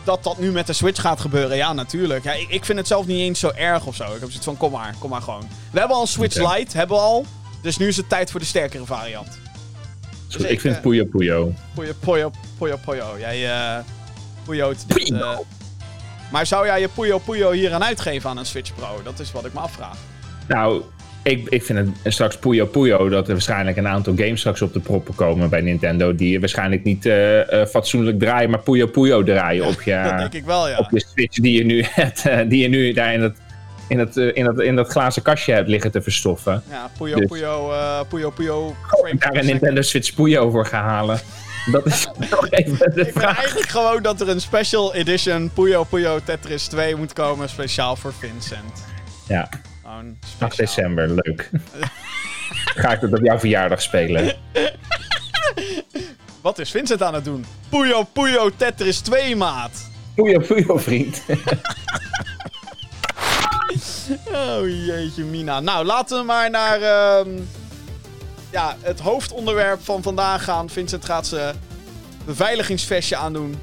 dat dat nu met de Switch gaat gebeuren, ja, natuurlijk. Ja, ik, ik vind het zelf niet eens zo erg of zo. Ik heb zoiets van, kom maar, kom maar gewoon. We hebben al een Switch. Lite, hebben we al. Dus nu is het tijd voor de sterkere variant. Goed. dus ik ik, vind eh, Puyo Puyo. Poyo, poyo, poyo, poyo. Jij, eh poyoot dit, eh. Maar zou jij je Puyo Puyo hier aan uitgeven aan een Switch Pro? Dat is wat ik me afvraag. Nou, ik, ik vind het straks Puyo Puyo dat er waarschijnlijk een aantal games straks op de proppen komen bij Nintendo. Die waarschijnlijk niet eh, eh, fatsoenlijk draaien, maar Puyo Puyo draaien op Dat je, denk ik wel, ja. op je Switch die je nu, hebt, eh, die je nu daar in dat, in, dat, in, dat, in dat glazen kastje hebt liggen te verstoffen. Ja, Puyo Dus. Puyo, eh Puyo Puyo. Daar een Nintendo Switch Puyo voor gaan halen. Dat is even de Ik vind eigenlijk gewoon dat er een special edition Puyo Puyo Tetris 2 moet komen, speciaal voor Vincent. Ja, Gewoon 8 speciaal. december, leuk. Ga ik dat op jouw verjaardag spelen? Wat is Vincent aan het doen? Puyo Puyo Tetris 2, maat. Puyo Puyo, vriend. Oh jeetje, Mina. Nou, laten we maar naar ehm, ja, het hoofdonderwerp van vandaag gaan. Vincent gaat zijn beveiligingsvestje aandoen.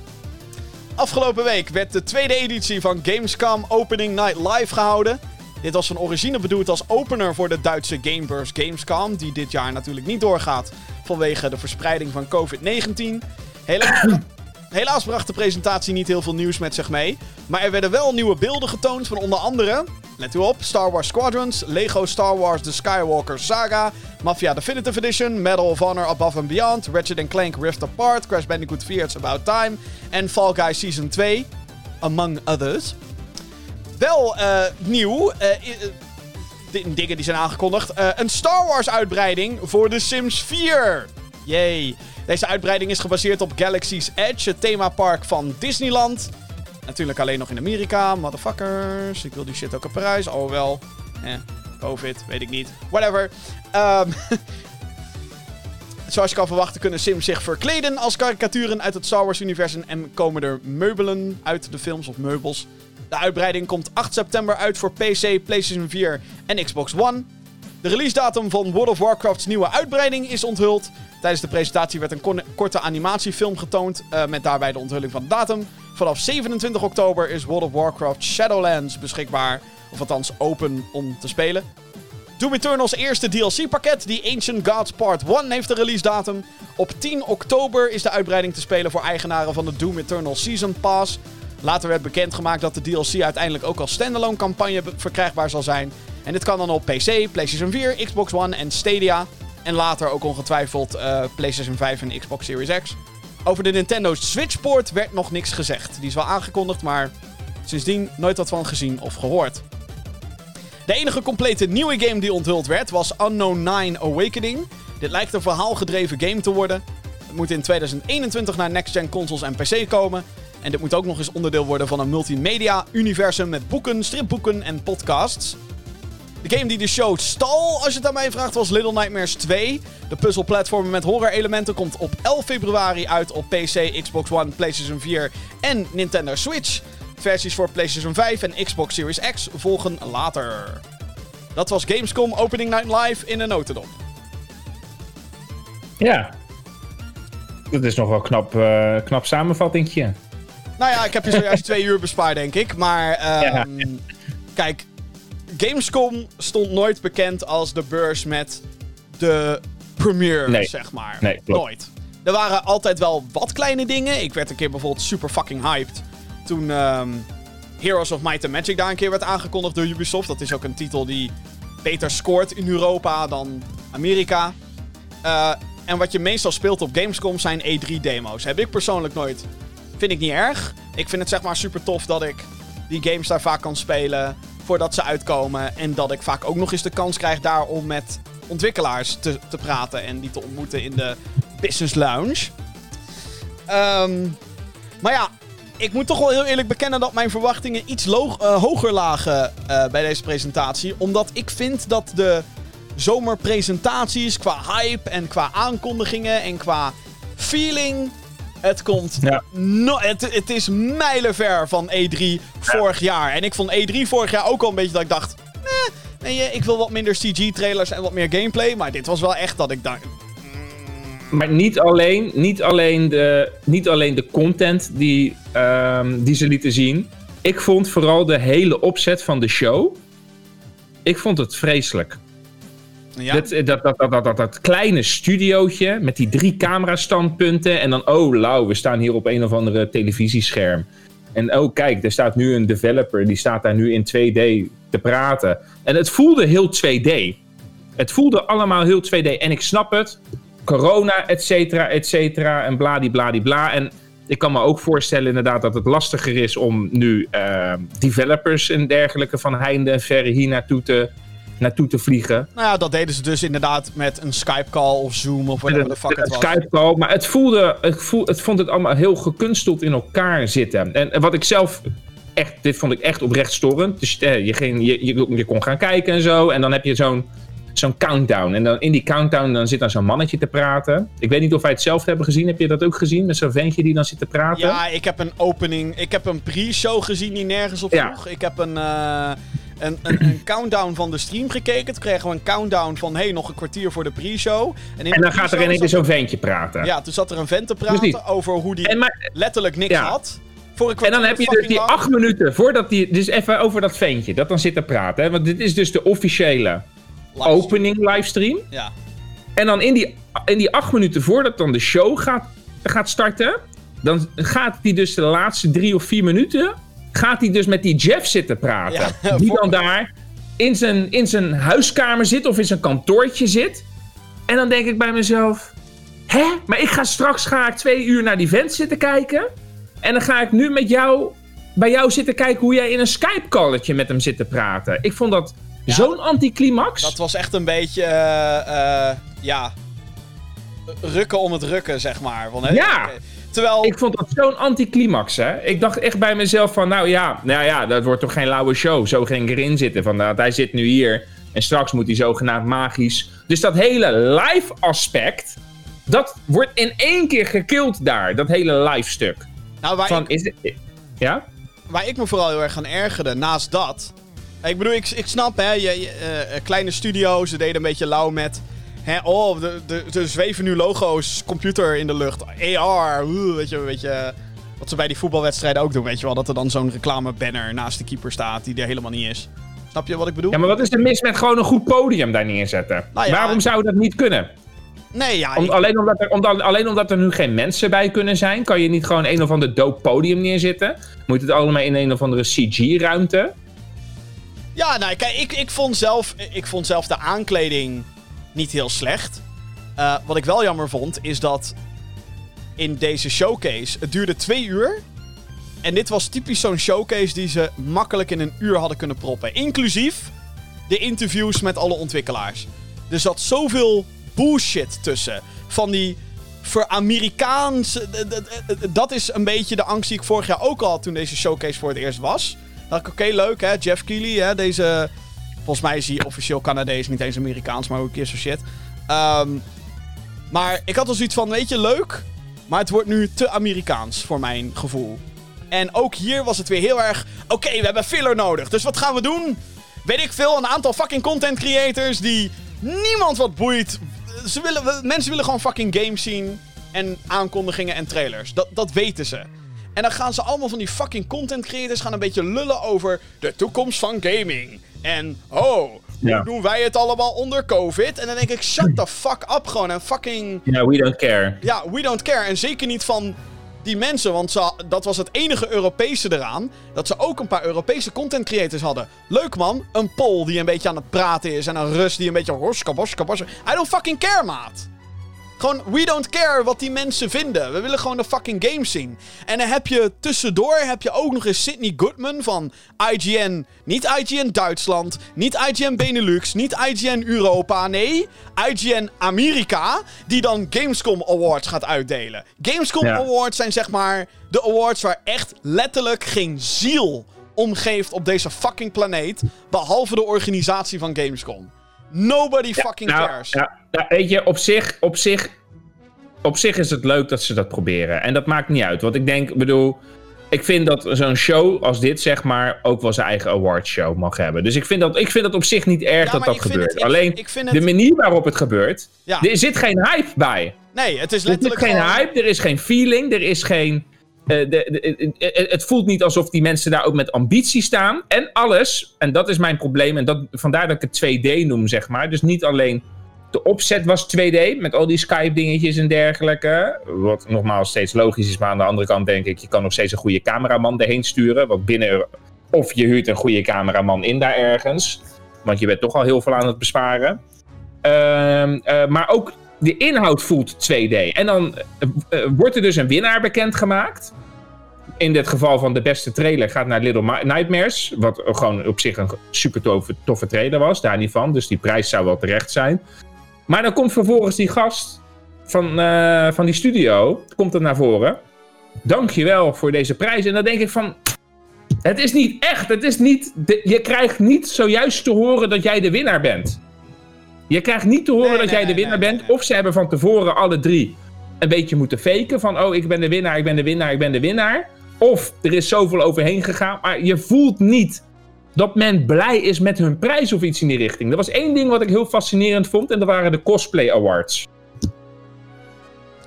Afgelopen week werd de tweede editie van Gamescom Opening Night live gehouden. Dit was van origine bedoeld als opener voor de Duitse gamebeurs Gamescom, die dit jaar natuurlijk niet doorgaat vanwege de verspreiding van COVID-19. Helaas, helaas bracht de presentatie niet heel veel nieuws met zich mee, maar er werden wel nieuwe beelden getoond van onder andere, let u op, Star Wars Squadrons, Lego Star Wars The Skywalker Saga, Mafia Definitive Edition, Medal of Honor Above and Beyond, Ratchet Clank Rift Apart, Crash Bandicoot 4 It's About Time en Fall Guys Season 2, among others. Wel eh, nieuw, eh, eh, di- dingen die zijn aangekondigd. Een Star Wars uitbreiding voor The Sims 4. Yay. Deze uitbreiding is gebaseerd op Galaxy's Edge, het themapark van Disneyland. Natuurlijk alleen nog in Amerika, motherfuckers. Ik wil die shit ook op Parijs. Oh wel. Eh, Covid, weet ik niet. Whatever. Ehm, zoals je kan verwachten kunnen Sims zich verkleden als karikaturen uit het Star Wars-universum en komen er meubelen uit de films of meubels. De uitbreiding komt 8 september uit voor PC, PlayStation 4 en Xbox One. De release datum van World of Warcraft's nieuwe uitbreiding is onthuld. Tijdens de presentatie werd een korte animatiefilm getoond uh, met daarbij de onthulling van de datum. Vanaf 27 oktober is World of Warcraft Shadowlands beschikbaar, of althans open om te spelen. Doom Eternal's eerste DLC-pakket, die Ancient Gods Part 1, heeft de release datum. Op 10 oktober is de uitbreiding te spelen voor eigenaren van de Doom Eternal Season Pass. Later werd bekendgemaakt dat de DLC uiteindelijk ook als standalone campagne verkrijgbaar zal zijn. En dit kan dan op PC, PlayStation 4, Xbox One en Stadia. En later ook ongetwijfeld uh, PlayStation 5 en Xbox Series X. Over de Nintendo Switch port werd nog niks gezegd. Die is wel aangekondigd, maar sindsdien nooit wat van gezien of gehoord. De enige complete nieuwe game die onthuld werd was Unknown 9 Awakening. Dit lijkt een verhaalgedreven game te worden. Het moet in 2021 naar next-gen consoles en PC komen. En dit moet ook nog eens onderdeel worden van een multimedia-universum met boeken, stripboeken en podcasts. De game die de show stal, als je het aan mij vraagt, was Little Nightmares 2. De puzzelplatformer met horror-elementen komt op 11 februari uit op PC, Xbox One, PlayStation 4 en Nintendo Switch. Versies voor PlayStation 5 en Xbox Series X volgen later. Dat was Gamescom Opening Night Live in een notendop. Ja. Dat is nog wel knap, uh, knap samenvattingje. Nou ja, ik heb je zojuist twee uur bespaard, denk ik. Maar uh, kijk, Gamescom stond nooit bekend als de beurs met de premiere, zeg maar. Nee, nooit. Er waren altijd wel wat kleine dingen. Ik werd een keer bijvoorbeeld super fucking hyped toen um, Heroes of Might and Magic daar een keer werd aangekondigd door Ubisoft. Dat is ook een titel die beter scoort in Europa dan Amerika. Uh, en wat je meestal speelt op Gamescom zijn E3-demo's. Heb ik persoonlijk nooit. Vind ik niet erg. Ik vind het zeg maar super tof dat ik die games daar vaak kan spelen voordat ze uitkomen. En dat ik vaak ook nog eens de kans krijg daar om met ontwikkelaars te, te praten en die te ontmoeten in de Business Lounge. Um, maar ja, ik moet toch wel heel eerlijk bekennen dat mijn verwachtingen iets uh, hoger lagen uh, bij deze presentatie. Omdat ik vind dat de zomerpresentaties qua hype en qua aankondigingen en qua feeling. Het komt. Ja. No, het, het is mijlenver van E3 vorig jaar. En ik vond E3 vorig jaar ook al een beetje dat ik dacht. Nee, nee ik wil wat minder CG-trailers en wat meer gameplay. Maar dit was wel echt dat ik dacht. Maar niet alleen, niet alleen, de, niet alleen de content die, um, die ze lieten zien. Ik vond vooral de hele opzet van de show. Ik vond het vreselijk. Ja? Dat, dat, dat, dat, dat, kleine studiootje met die drie camerastandpunten. En dan, oh, lauw, we staan hier op een of andere televisiescherm. En oh, kijk, er staat nu een developer. Die staat daar nu in 2D te praten. En het voelde heel 2D. Het voelde allemaal heel 2D. En ik snap het corona, et cetera, et cetera. En bladibladibla. En ik kan me ook voorstellen inderdaad dat het lastiger is om nu uh, developers en dergelijke van heinde en verre hier naartoe te, naartoe te vliegen. Nou ja, dat deden ze dus inderdaad met een Skype-call of Zoom of whatever de fuck het was. Skype-call, maar het voelde, het, voel, het vond het allemaal heel gekunsteld in elkaar zitten. En, en wat ik zelf echt, dit vond ik echt oprecht storend. Dus eh, je, ging, je, je, je kon gaan kijken en zo. En dan heb je zo'n zo'n countdown. En dan in die countdown dan zit dan zo'n mannetje te praten. Ik weet niet of wij het zelf hebben gezien. Heb je dat ook gezien? Met zo'n ventje die dan zit te praten? Ja, ik heb een opening. Ik heb een pre-show gezien die nergens op vroeg. Ik heb een, uh, een, een, een, countdown van de stream gekeken. Toen kregen we een countdown van hey, nog een kwartier voor de pre-show. En, en dan gaat er ineens zo'n ventje praten. Ja, toen zat er een vent te praten over hoe die letterlijk niks had. en dan heb je dus die acht minuten voordat die. Dus even over dat ventje dat dan zit te praten. Hè? Want dit is dus de officiële opening livestream. Ja. En dan in die, in die acht minuten voordat dan de show gaat, gaat starten, dan gaat hij dus de laatste drie of vier minuten, gaat hij dus met die Jeff zitten praten. Ja, die dan daar in zijn, in zijn huiskamer zit of in zijn kantoortje zit. En dan denk ik bij mezelf, hè? Maar ik ga straks ga ik twee uur naar die vent zitten kijken. En dan ga ik nu met jou, bij jou zitten kijken hoe jij in een Skype-calletje met hem zit te praten. Ik vond dat Zo'n anticlimax. Dat was echt een beetje, uh, ja, rukken om het rukken, zeg maar. Ja. Terwijl... Ik vond dat zo'n anticlimax, hè. Ik dacht echt bij mezelf van, nou ja, nou ja, dat wordt toch geen lauwe show. Zo ging ik erin zitten. Van, nou, hij zit nu hier en straks moet hij zogenaamd magisch. Dus dat hele live aspect Dat wordt in één keer gekild daar, dat hele live stuk. Nou, waar, Van, ik, is het, ja? waar ik me vooral heel erg aan ergerde, naast dat... Ik bedoel, ik, ik snap, hè, je, je, eh, kleine studio's, ze deden een beetje lauw met... Hè, oh, de, de, er zweven nu logo's, computer in de lucht, AR, weet je, weet je... Wat ze bij die voetbalwedstrijden ook doen, weet je wel. Dat er dan zo'n reclamebanner naast de keeper staat die er helemaal niet is. Snap je wat ik bedoel? ja, maar wat is er mis met gewoon een goed podium daar neerzetten? Nou ja, Waarom zou dat niet kunnen? Nee, ja, Om, ik- alleen, omdat er, alleen omdat er nu geen mensen bij kunnen zijn, kan je niet gewoon een of ander doop podium neerzetten. Moet het allemaal in een of andere CG-ruimte? Ja, nou, kijk, ik, ik, vond zelf, ik vond zelf de aankleding niet heel slecht. Eh, wat ik wel jammer vond, is dat in deze showcase, het duurde twee uur. En dit was typisch zo'n showcase die ze makkelijk in een uur hadden kunnen proppen. Inclusief de interviews met alle ontwikkelaars. Er zat zoveel bullshit tussen. Van die d- d- Dat is een beetje de angst die ik vorig jaar ook al had toen deze showcase voor het eerst was. Dacht ik, oké, leuk hè, Jeff Keighley, hè, deze... Volgens mij is hij officieel Canadees, niet eens Amerikaans, maar ook keer zo shit. Ehm, maar ik had al zoiets van, weet je, leuk. Maar het wordt nu te Amerikaans, voor mijn gevoel. En ook hier was het weer heel erg... Oké, we hebben filler nodig, dus wat gaan we doen? Weet ik veel, een aantal fucking content creators die niemand wat boeit. Ze willen, mensen willen gewoon fucking games zien. En aankondigingen en trailers. Dat, dat weten ze. En dan gaan ze allemaal van die fucking content creators gaan een beetje lullen over de toekomst van gaming. En, oh, Ja. hoe doen wij het allemaal onder COVID? En dan denk ik, shut the fuck up gewoon. En fucking... Ja, we don't care. Ja, we don't care. En zeker niet van die mensen, want ze, dat was het enige Europese eraan. Dat ze ook een paar Europese content creators hadden. Leuk man, een Pol die een beetje aan het praten is. En een Rus die een beetje hoska boska boska. I don't fucking care, maat. Gewoon, we don't care wat die mensen vinden. We willen gewoon de fucking games zien. En dan heb je tussendoor heb je ook nog eens Sydney Goodman van IGN. Niet IGN Duitsland, niet IGN Benelux, niet IGN Europa. Nee, IGN Amerika. Die dan Gamescom Awards gaat uitdelen. Gamescom Ja. Awards zijn zeg maar de awards waar echt letterlijk geen ziel omgeeft op deze fucking planeet. Behalve de organisatie van Gamescom. Nobody fucking nou, cares. Weet je, op zich, op, zich, op zich is het leuk dat ze dat proberen. En dat maakt niet uit. Want ik denk, ik bedoel, ik vind dat zo'n show als dit, zeg maar, ook wel zijn eigen awardshow mag hebben. Dus ik vind dat, ik vind dat op zich niet erg Ja, dat dat gebeurt. het- ik- Alleen, ik de manier waarop het gebeurt, Ja. er zit geen hype bij. Nee, het is Er zit letterlijk geen gewoon- hype, er is geen feeling, er is geen... eh, de- eh, het voelt niet alsof die mensen daar ook met ambitie staan. En alles, en dat is mijn probleem, en dat, vandaar dat ik het 2D noem, zeg maar. Dus niet alleen de opzet was 2D, met al die Skype-dingetjes en dergelijke. Wat nogmaals steeds logisch is, maar aan de andere kant denk ik, je kan nog steeds een goede cameraman erheen sturen. Want binnen, of je huurt een goede cameraman in daar ergens. Want je bent toch al heel veel aan het besparen. Ehm, eh, maar ook de inhoud voelt 2D. En dan eh, eh, wordt er dus een winnaar bekendgemaakt. In dit geval van de beste trailer gaat naar Little Nightmares. Wat gewoon op zich een super toffe, toffe trailer was, daar niet van. Dus die prijs zou wel terecht zijn. Maar dan komt vervolgens die gast van, eh, van die studio, komt er naar voren. Dankjewel voor deze prijs. En dan denk ik van, het is niet echt. Het is niet, je krijgt niet zojuist te horen dat jij de winnaar bent. Je krijgt niet te horen Nee, dat nee, jij de nee, winnaar nee, bent. nee. Of ze hebben van tevoren alle drie een beetje moeten faken. Van, oh, ik ben de winnaar, ik ben de winnaar, ik ben de winnaar. Of er is zoveel overheen gegaan. Maar je voelt niet dat men blij is met hun prijs of iets in die richting. Er was één ding wat ik heel fascinerend vond. En dat waren de Cosplay Awards.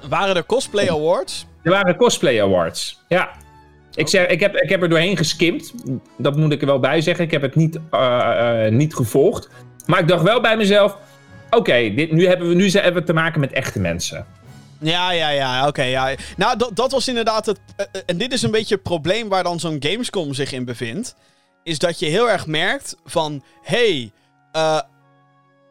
Waren er cosplay awards? Er waren Cosplay Awards. Ja. Ik, zeg, ik, heb, ik heb er doorheen geskimd. Dat moet ik er wel bij zeggen. Ik heb het niet, eh, eh, niet gevolgd. Maar ik dacht wel bij mezelf... Oké, dit nu hebben we nu hebben te maken met echte mensen. Ja, ja, ja, oké. ja. Nou, dat, dat was inderdaad het... eh, eh, en dit is een beetje het probleem waar dan zo'n Gamescom zich in bevindt. Is dat je heel erg merkt van... Hey, eh,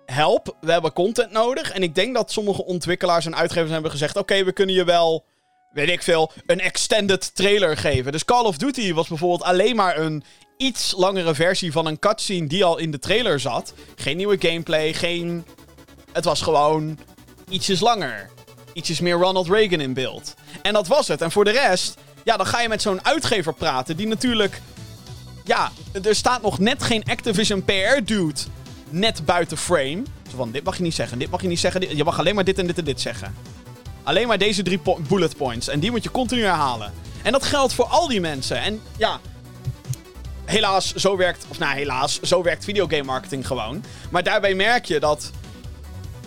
help, we hebben content nodig. En ik denk dat sommige ontwikkelaars en uitgevers hebben gezegd... Oké, we kunnen je wel, weet ik veel, een extended trailer geven. Dus Call of Duty was bijvoorbeeld alleen maar een iets langere versie van een cutscene die al in de trailer zat. Geen nieuwe gameplay, geen... Het was gewoon ietsjes langer. Ietsjes meer Ronald Reagan in beeld. En dat was het. En voor de rest, ja, dan ga je met zo'n uitgever praten die natuurlijk... Ja, er staat nog net geen Activision PR-dude net buiten frame. Zo van, dit mag je niet zeggen, dit mag je niet zeggen. je mag alleen maar dit en dit en dit zeggen. alleen maar deze drie bullet points. En die moet je continu herhalen. En dat geldt voor al die mensen. En ja, helaas, zo werkt, of nou helaas, zo werkt videogame marketing gewoon. Maar daarbij merk je dat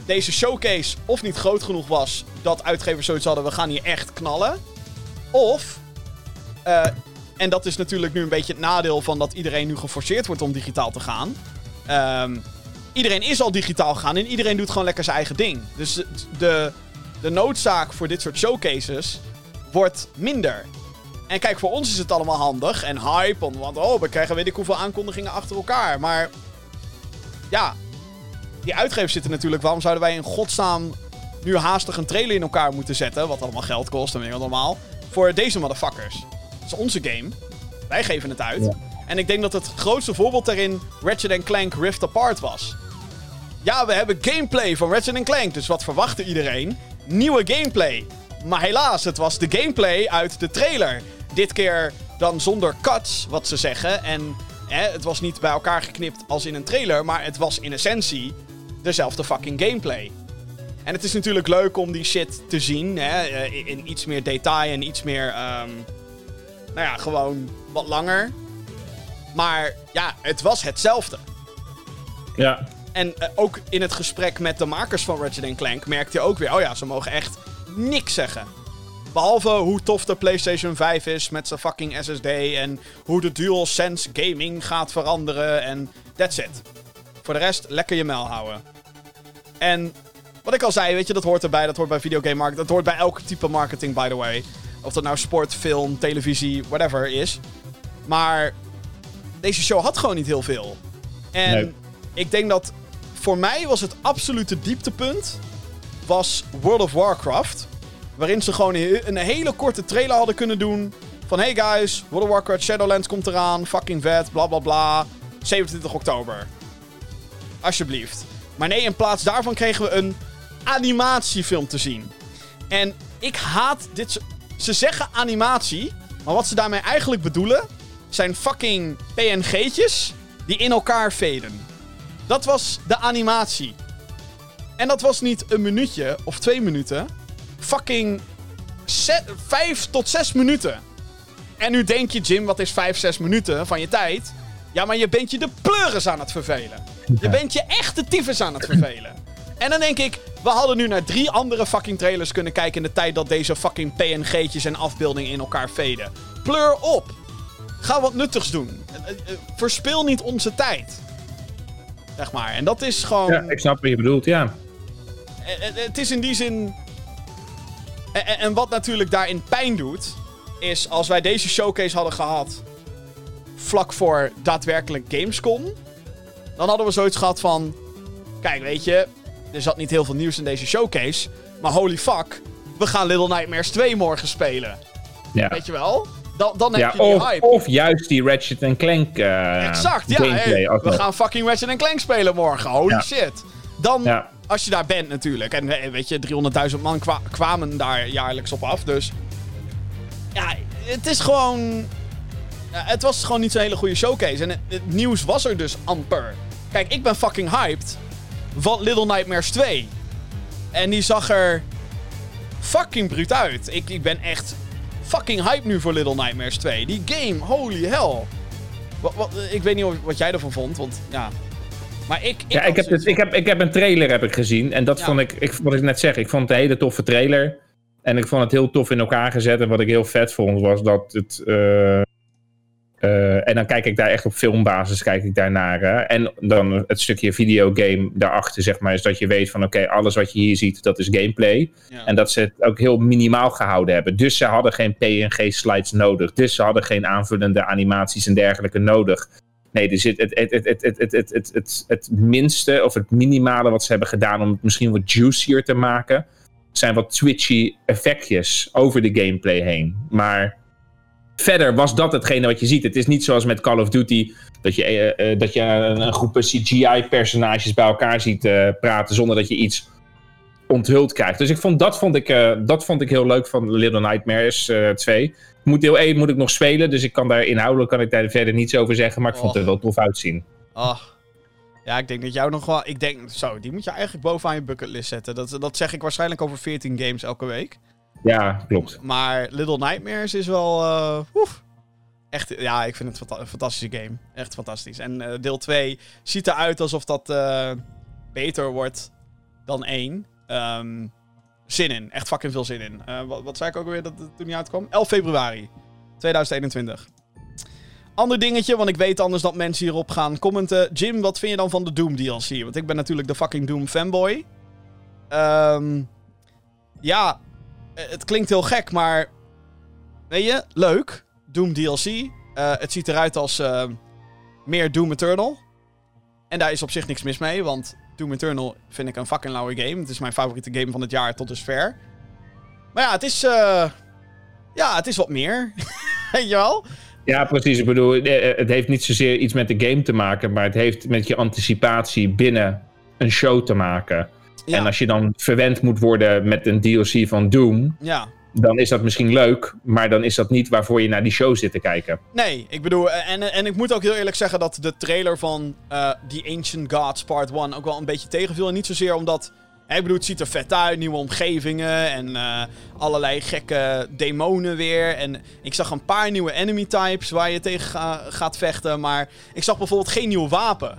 deze showcase of niet groot genoeg was dat uitgevers zoiets hadden, we gaan hier echt knallen. Of, eh, en dat is natuurlijk nu een beetje het nadeel van dat iedereen nu geforceerd wordt om digitaal te gaan. Ehm, iedereen is al digitaal gegaan en iedereen doet gewoon lekker zijn eigen ding. Dus de, de noodzaak voor dit soort showcases wordt minder. En kijk, voor ons is het allemaal handig en hype, want oh, we krijgen weet ik hoeveel aankondigingen achter elkaar. Maar ja, die uitgevers zitten natuurlijk, waarom zouden wij in godsnaam nu haastig een trailer in elkaar moeten zetten, wat allemaal geld kost en weet ik wat allemaal, voor deze motherfuckers. Het is onze game. Wij geven het uit. Ja. En ik denk dat het grootste voorbeeld daarin Ratchet Clank Rift Apart was. Ja, we hebben gameplay van Ratchet Clank, dus wat verwachtte iedereen? Nieuwe gameplay. Maar helaas, het was de gameplay uit de trailer. Dit keer dan zonder cuts, wat ze zeggen. En hè, het was niet bij elkaar geknipt als in een trailer, maar het was in essentie dezelfde fucking gameplay. En het is natuurlijk leuk om die shit te zien, hè, eh, in, in iets meer detail en iets meer, ehm, nou ja, gewoon wat langer. Maar ja, het was hetzelfde. Ja. En eh, ook in het gesprek met de makers van Ratchet Clank merkte je ook weer... Oh ja, ze mogen echt niks zeggen. Behalve hoe tof de PlayStation 5 is met zijn fucking SSD... en hoe de DualSense gaming gaat veranderen en that's it. Voor de rest, lekker je mel houden. En wat ik al zei, weet je, dat hoort erbij. Dat hoort bij videogame marketing. Dat hoort bij elk type marketing, by the way. Of dat nou sport, film, televisie, whatever is. Maar deze show had gewoon niet heel veel. En Nee. ik denk dat voor mij was het absolute dieptepunt was World of Warcraft. Waarin ze gewoon een hele korte trailer hadden kunnen doen. Van hey guys, World of Warcraft Shadowlands komt eraan. Fucking vet, bla bla bla. 27 oktober. Alsjeblieft. Maar nee, in plaats daarvan kregen we een animatiefilm te zien. En ik haat dit. Ze zeggen animatie, maar wat ze daarmee eigenlijk bedoelen zijn fucking PNG'tjes die in elkaar veden. Dat was de animatie. En dat was niet een minuutje of twee minuten. Fucking ze- vijf tot zes minuten. En nu denk je, Jim, wat is vijf, zes minuten van je tijd? Ja, maar je bent je de pleuris aan het vervelen. Je bent je echt de tyfus aan het vervelen. En dan denk ik, we hadden nu naar drie andere fucking trailers kunnen kijken in de tijd dat deze fucking PNG'tjes en afbeeldingen in elkaar veden. Pleur op. Ga wat nuttigs doen. Eh, eh, eh, Verspil niet onze tijd. Zeg maar. En dat is gewoon. ja, ik snap wat je bedoelt, ja. Het is in die zin. En, en- wat natuurlijk daarin pijn doet. Is als wij deze showcase hadden gehad. vlak voor daadwerkelijk Gamescom. dan hadden we zoiets gehad van. Kijk, weet je. Er zat niet heel veel nieuws in deze showcase. Maar holy fuck. We gaan Little Nightmares 2 morgen spelen. ja. Weet je wel? Dan, dan heb Ja, je die of, hype. of juist die Ratchet Clank eh Exact, ja. gameplay. hey, we gaan fucking Ratchet Clank spelen morgen. Holy Ja. shit. Dan. Als je daar bent natuurlijk. En eh, weet je, 300.000 man kwa- kwamen daar jaarlijks op af. Dus ja, het is gewoon... het was gewoon niet zo'n hele goede showcase. En het, nieuws was er dus amper. Kijk, ik ben fucking hyped van Little Nightmares 2. En die zag er fucking bruut uit. Ik, ik ben echt fucking hyped nu voor Little Nightmares 2. Die game, holy hell. Wat, wat, ik weet niet wat jij ervan vond, want ja. Maar ik. Ja, had ik heb, het, ik, heb, ik heb een trailer heb ik gezien. En dat Ja. vond ik, ik, wat ik net zeg, ik vond het een hele toffe trailer. En ik vond het heel tof in elkaar gezet. En wat ik heel vet vond, was dat het... eh, eh, en dan kijk ik daar echt op filmbasis kijk ik daarnaar. Hè. En dan het stukje videogame daarachter, zeg maar, is dat je weet van oké, alles wat je hier ziet, dat is gameplay. ja. En dat ze het ook heel minimaal gehouden hebben. Dus ze hadden geen PNG-slides nodig. Dus ze hadden geen aanvullende animaties en dergelijke nodig. Nee, zit het, het, het, het, het, het, het, het, het, minste of het minimale wat ze hebben gedaan om het misschien wat juicier te maken, zijn wat twitchy effectjes over de gameplay heen. Maar verder was dat hetgene wat je ziet. Het is niet zoals met Call of Duty dat je, eh, eh, dat je een, groep CGI-personages bij elkaar ziet eh, praten zonder dat je iets onthuld krijgt. Dus ik vond, dat, vond ik, dat vond ik heel leuk van Little Nightmares eh 2. Moet deel 1 moet ik nog spelen, dus ik kan daar inhoudelijk kan ik daar verder niets over zeggen, maar ik vond het er wel tof uitzien. Ah. Ja, ik denk dat jou nog wel... Ik denk, zo, die moet je eigenlijk bovenaan je bucketlist zetten. Dat, dat zeg ik waarschijnlijk over 14 games elke week. Ja, klopt. Maar Little Nightmares is wel... eh, oef. Echt, ja, ik vind het een fantastische game. Echt fantastisch. En eh, deel 2 ziet eruit alsof dat eh, beter wordt dan 1. Ehm, zin in. Echt fucking veel zin in. Eh, wat, wat zei ik ook alweer dat het toen niet uitkwam? 11 februari 2021. Ander dingetje, want ik weet anders dat mensen hierop gaan commenten. Jim, wat vind je dan van de Doom DLC? Want ik ben natuurlijk de fucking Doom fanboy. Ehm, ja, eh, het klinkt heel gek, maar... Weet je, leuk. Doom DLC. Eh, het ziet eruit als meer Doom Eternal. En daar is op zich niks mis mee, want Doom Eternal vind ik een fucking lauwe game. Het is mijn favoriete game van het jaar tot dusver. Maar ja, het is... eh, ja, het is wat meer. Weet je wel? Ja, precies. Ik bedoel, eh, het heeft niet zozeer iets met de game te maken, maar het heeft met je anticipatie binnen een show te maken. Ja, En als je dan verwend moet worden met een DLC van Doom, ja. Dan is dat misschien leuk, maar dan is dat niet waarvoor je naar die show zit te kijken. Nee, ik bedoel, eh, en, en ik moet ook heel eerlijk zeggen dat de trailer van eh The Ancient Gods Part 1 ook wel een beetje tegenviel. En niet zozeer omdat, ik bedoel, het ziet er vet uit, nieuwe omgevingen en eh, allerlei gekke demonen weer. En ik zag een paar nieuwe enemy types waar je tegen ga- gaat vechten, maar ik zag bijvoorbeeld geen nieuw wapen.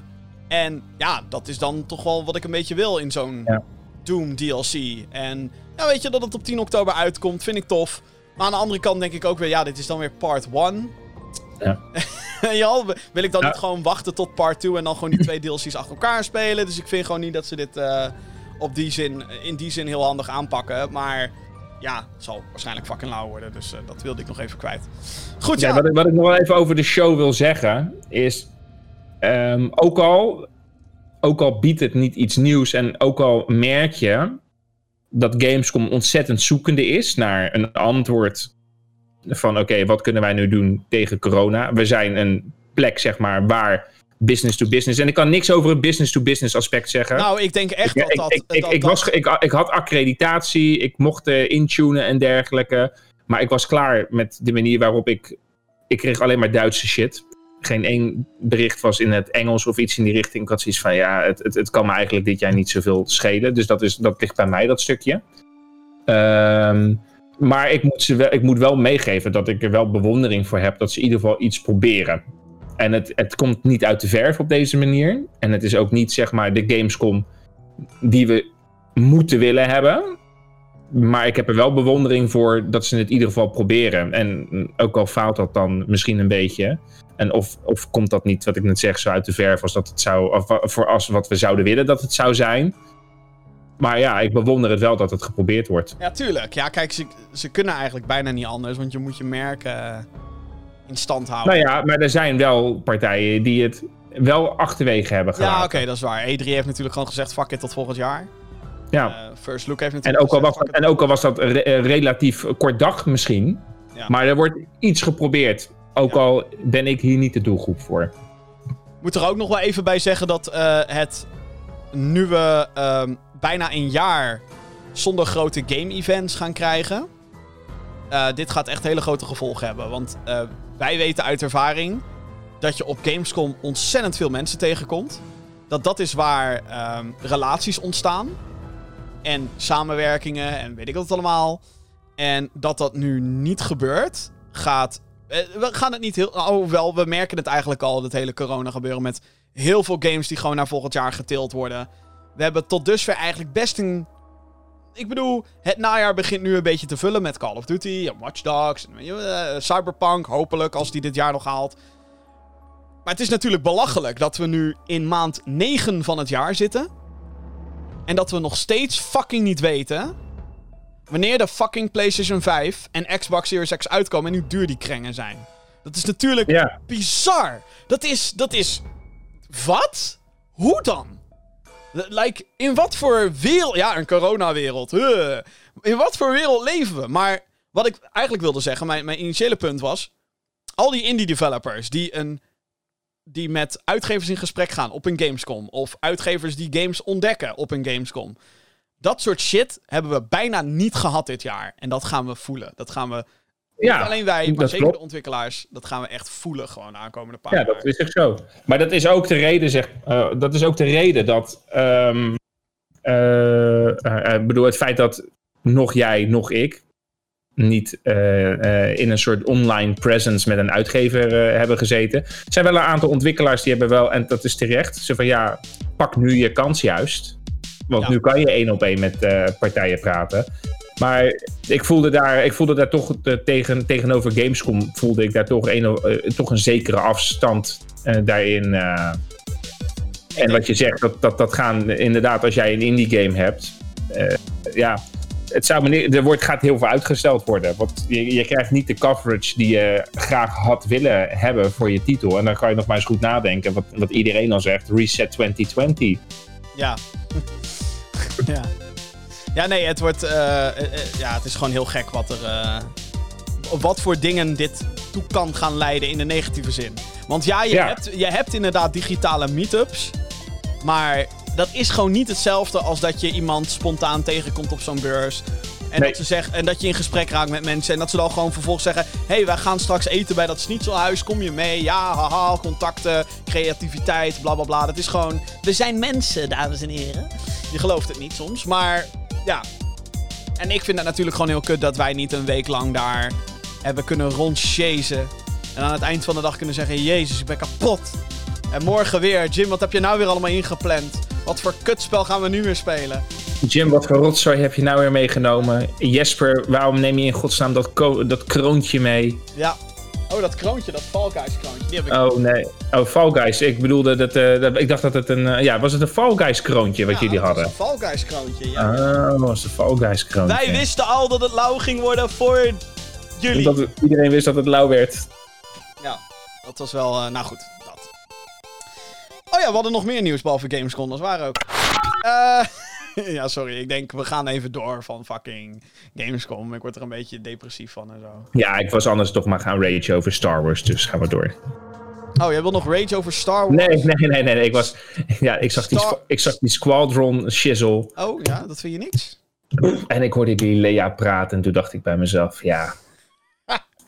En ja, dat is dan toch wel wat ik een beetje wil in zo'n Ja. Doom DLC. En ja, weet je, dat het op 10 oktober uitkomt, vind ik tof. Maar aan de andere kant denk ik ook weer, ja, dit is dan weer part 1. Ja. ja, wil ik dan Ja. niet gewoon wachten tot part 2 en dan gewoon die twee DLC's achter elkaar spelen? Dus ik vind gewoon niet dat ze dit eh, op die zin, in die zin heel handig aanpakken. Maar ja, het zal waarschijnlijk fucking lauw worden. Dus eh, dat wilde ik nog even kwijt. Goed, ja. Ja, wat, ik, wat ik nog wel even over de show wil zeggen, is ehm, ook, al, ook al biedt het niet iets nieuws en ook al merk je dat Gamescom ontzettend zoekende is naar een antwoord van oké, wat kunnen wij nu doen tegen corona? We zijn een plek, zeg maar, waar business to business. En ik kan niks over het business to business aspect zeggen. Nou, ik denk echt dat ik, dat... ik, ik, dat- ik, was, ik, ik had accreditatie, ik mocht eh, intunen en dergelijke. Maar ik was klaar met de manier waarop ik... Ik kreeg alleen maar Duitse shit. Geen één bericht was in het Engels of iets in die richting. Ik had zoiets van, ja, het, het, het kan me eigenlijk dit jaar niet zoveel schelen. Dus dat, is, dat ligt bij mij, dat stukje. Ehm, maar ik moet, ze wel, ik moet wel meegeven dat ik er wel bewondering voor heb... dat ze in ieder geval iets proberen. En het, het komt niet uit de verf op deze manier. En het is ook niet, zeg maar, de Gamescom die we moeten willen hebben. Maar ik heb er wel bewondering voor dat ze het in ieder geval proberen. En ook al faalt dat dan misschien een beetje. En of, of komt dat niet, wat ik net zeg, zo uit de verf als dat het zou. Of voor als wat we zouden willen dat het zou zijn. Maar ja, ik bewonder het wel dat het geprobeerd wordt. Ja, tuurlijk. Ja, kijk, ze, ze kunnen eigenlijk bijna niet anders. Want je moet je merk eh, in stand houden. Nou ja, maar er zijn wel partijen die het wel achterwege hebben gelaten. Ja, oké, dat is waar. E3 heeft natuurlijk gewoon gezegd, fuck it, tot volgend jaar. Ja. Eh, First Look heeft En natuurlijk ook, al was gezegd, dat, en ook al was dat re- eh, relatief kort dag misschien. Ja. Maar er wordt iets geprobeerd. Ook Ja. al ben ik hier niet de doelgroep voor. moet er ook nog wel even bij zeggen dat eh, het nu we ehm, bijna een jaar zonder grote game-events gaan krijgen. eh, dit gaat echt hele grote gevolgen hebben. Want eh, wij weten uit ervaring dat je op Gamescom ontzettend veel mensen tegenkomt. Dat dat is waar ehm, relaties ontstaan. En samenwerkingen en weet ik wat allemaal. En dat dat nu niet gebeurt, gaat eh, we gaan het niet heel. Oh, wel, we merken het eigenlijk al, het hele corona gebeuren. Met heel veel games die gewoon naar volgend jaar getild worden. We hebben tot dusver eigenlijk best een. Ik bedoel, het najaar begint nu een beetje te vullen met Call of Duty en Watch Dogs. En, eh, Cyberpunk, hopelijk, als die dit jaar nog haalt. Maar het is natuurlijk belachelijk dat we nu in maand 9 van het jaar zitten. En dat we nog steeds fucking niet weten wanneer de fucking PlayStation 5 en Xbox Series X uitkomen en hoe duur die krengen zijn. Dat is natuurlijk bizar. Dat is, dat is... Wat? Hoe dan? Like, in wat voor wereld... Ja, een coronawereld. Huh. In wat voor wereld leven we? Maar wat ik eigenlijk wilde zeggen, mijn, mijn initiële punt was... Al die indie developers die, een, die met uitgevers in gesprek gaan op een Gamescom... of uitgevers die games ontdekken op een Gamescom... Dat soort shit hebben we bijna niet gehad dit jaar. En dat gaan we voelen. Dat gaan we Ja, Niet alleen wij, maar zeker klopt. de ontwikkelaars. Dat gaan we echt voelen gewoon de aankomende paar Ja, jaar. dat is echt zo. Maar dat is ook de reden, zeg, eh, dat is ook de reden dat. ehm, eh, eh, bedoel, het feit dat nog jij, nog ik. Niet eh, eh, in een soort online presence met een uitgever eh, hebben gezeten. Er zijn wel een aantal ontwikkelaars die hebben wel, en dat is terecht, ze van ja, pak nu je kans juist. Want Ja. nu kan je één op één met partijen praten. Maar ik voelde daar, ik voelde daar toch tegen, tegenover Gamescom voelde ik daar toch een, toch een zekere afstand daarin. en wat je zegt, dat, dat, dat gaan inderdaad, als jij een indie game hebt, ja, het zou me niet- er wordt, gaat heel veel uitgesteld worden. Want je, je krijgt niet de coverage die je graag had willen hebben voor je titel. En dan kan je nog maar eens goed nadenken, wat, wat iedereen al zegt, reset 2020. Ja. ja. Ja, nee, het wordt. eh, eh, eh, ja, het is gewoon heel gek wat er. wat voor dingen dit toe kan gaan leiden in de negatieve zin. Want ja, je, Ja. Hebt, je hebt inderdaad digitale meetups. Maar dat is gewoon niet hetzelfde als dat je iemand spontaan tegenkomt op zo'n beurs. En, Nee. dat ze zegt, en dat je in gesprek raakt met mensen. En dat ze dan gewoon vervolgens zeggen: Hé, hey, wij gaan straks eten bij dat schnitzelhuis. Kom je mee? Ja, haha, contacten, creativiteit, bla bla bla. Dat is gewoon. We zijn mensen, dames en heren. Je gelooft het niet soms, maar ja. En ik vind het natuurlijk gewoon heel kut dat wij niet een week lang daar hebben kunnen rondchasen. En aan het eind van de dag kunnen zeggen: Jezus, ik ben kapot. En morgen weer. Jim, wat heb je nou weer allemaal ingepland? Wat voor kutspel gaan we nu weer spelen? Jim, wat voor rotzooi heb je nou weer meegenomen? Jesper, waarom neem je in godsnaam dat, dat kroontje mee? Ja. Oh, dat kroontje, dat Fall Guys kroontje. Die heb ik. Oh nee, oh Fall Guys. Ik bedoelde dat, eh, dat ik dacht dat het een, eh, ja, was het een Fall Guys kroontje wat Ja, jullie hadden? Een Fall Guys kroontje, ja. Ah, was de Fall Guys kroontje. Wij wisten al dat het lauw ging worden voor jullie. Iedereen wist dat het lauw werd. Ja, dat was wel... eh, nou goed. Oh ja, we hadden nog meer nieuws behalve Gamescom. Dat is waar ook. Eh, ja, sorry. Ik denk, we gaan even door van fucking Gamescom. Ik word er een beetje depressief van en zo. Ja, ik was anders toch maar gaan rage over Star Wars, dus gaan we door. Oh, jij wil nog rage over Star Wars? Nee, nee, nee, nee. nee. Ik, was, ja, ik, zag die, Star- ik zag die Squadron shizzle Oh, ja, dat vind je niks? en ik hoorde die Leia praten en toen dacht ik bij mezelf, ja...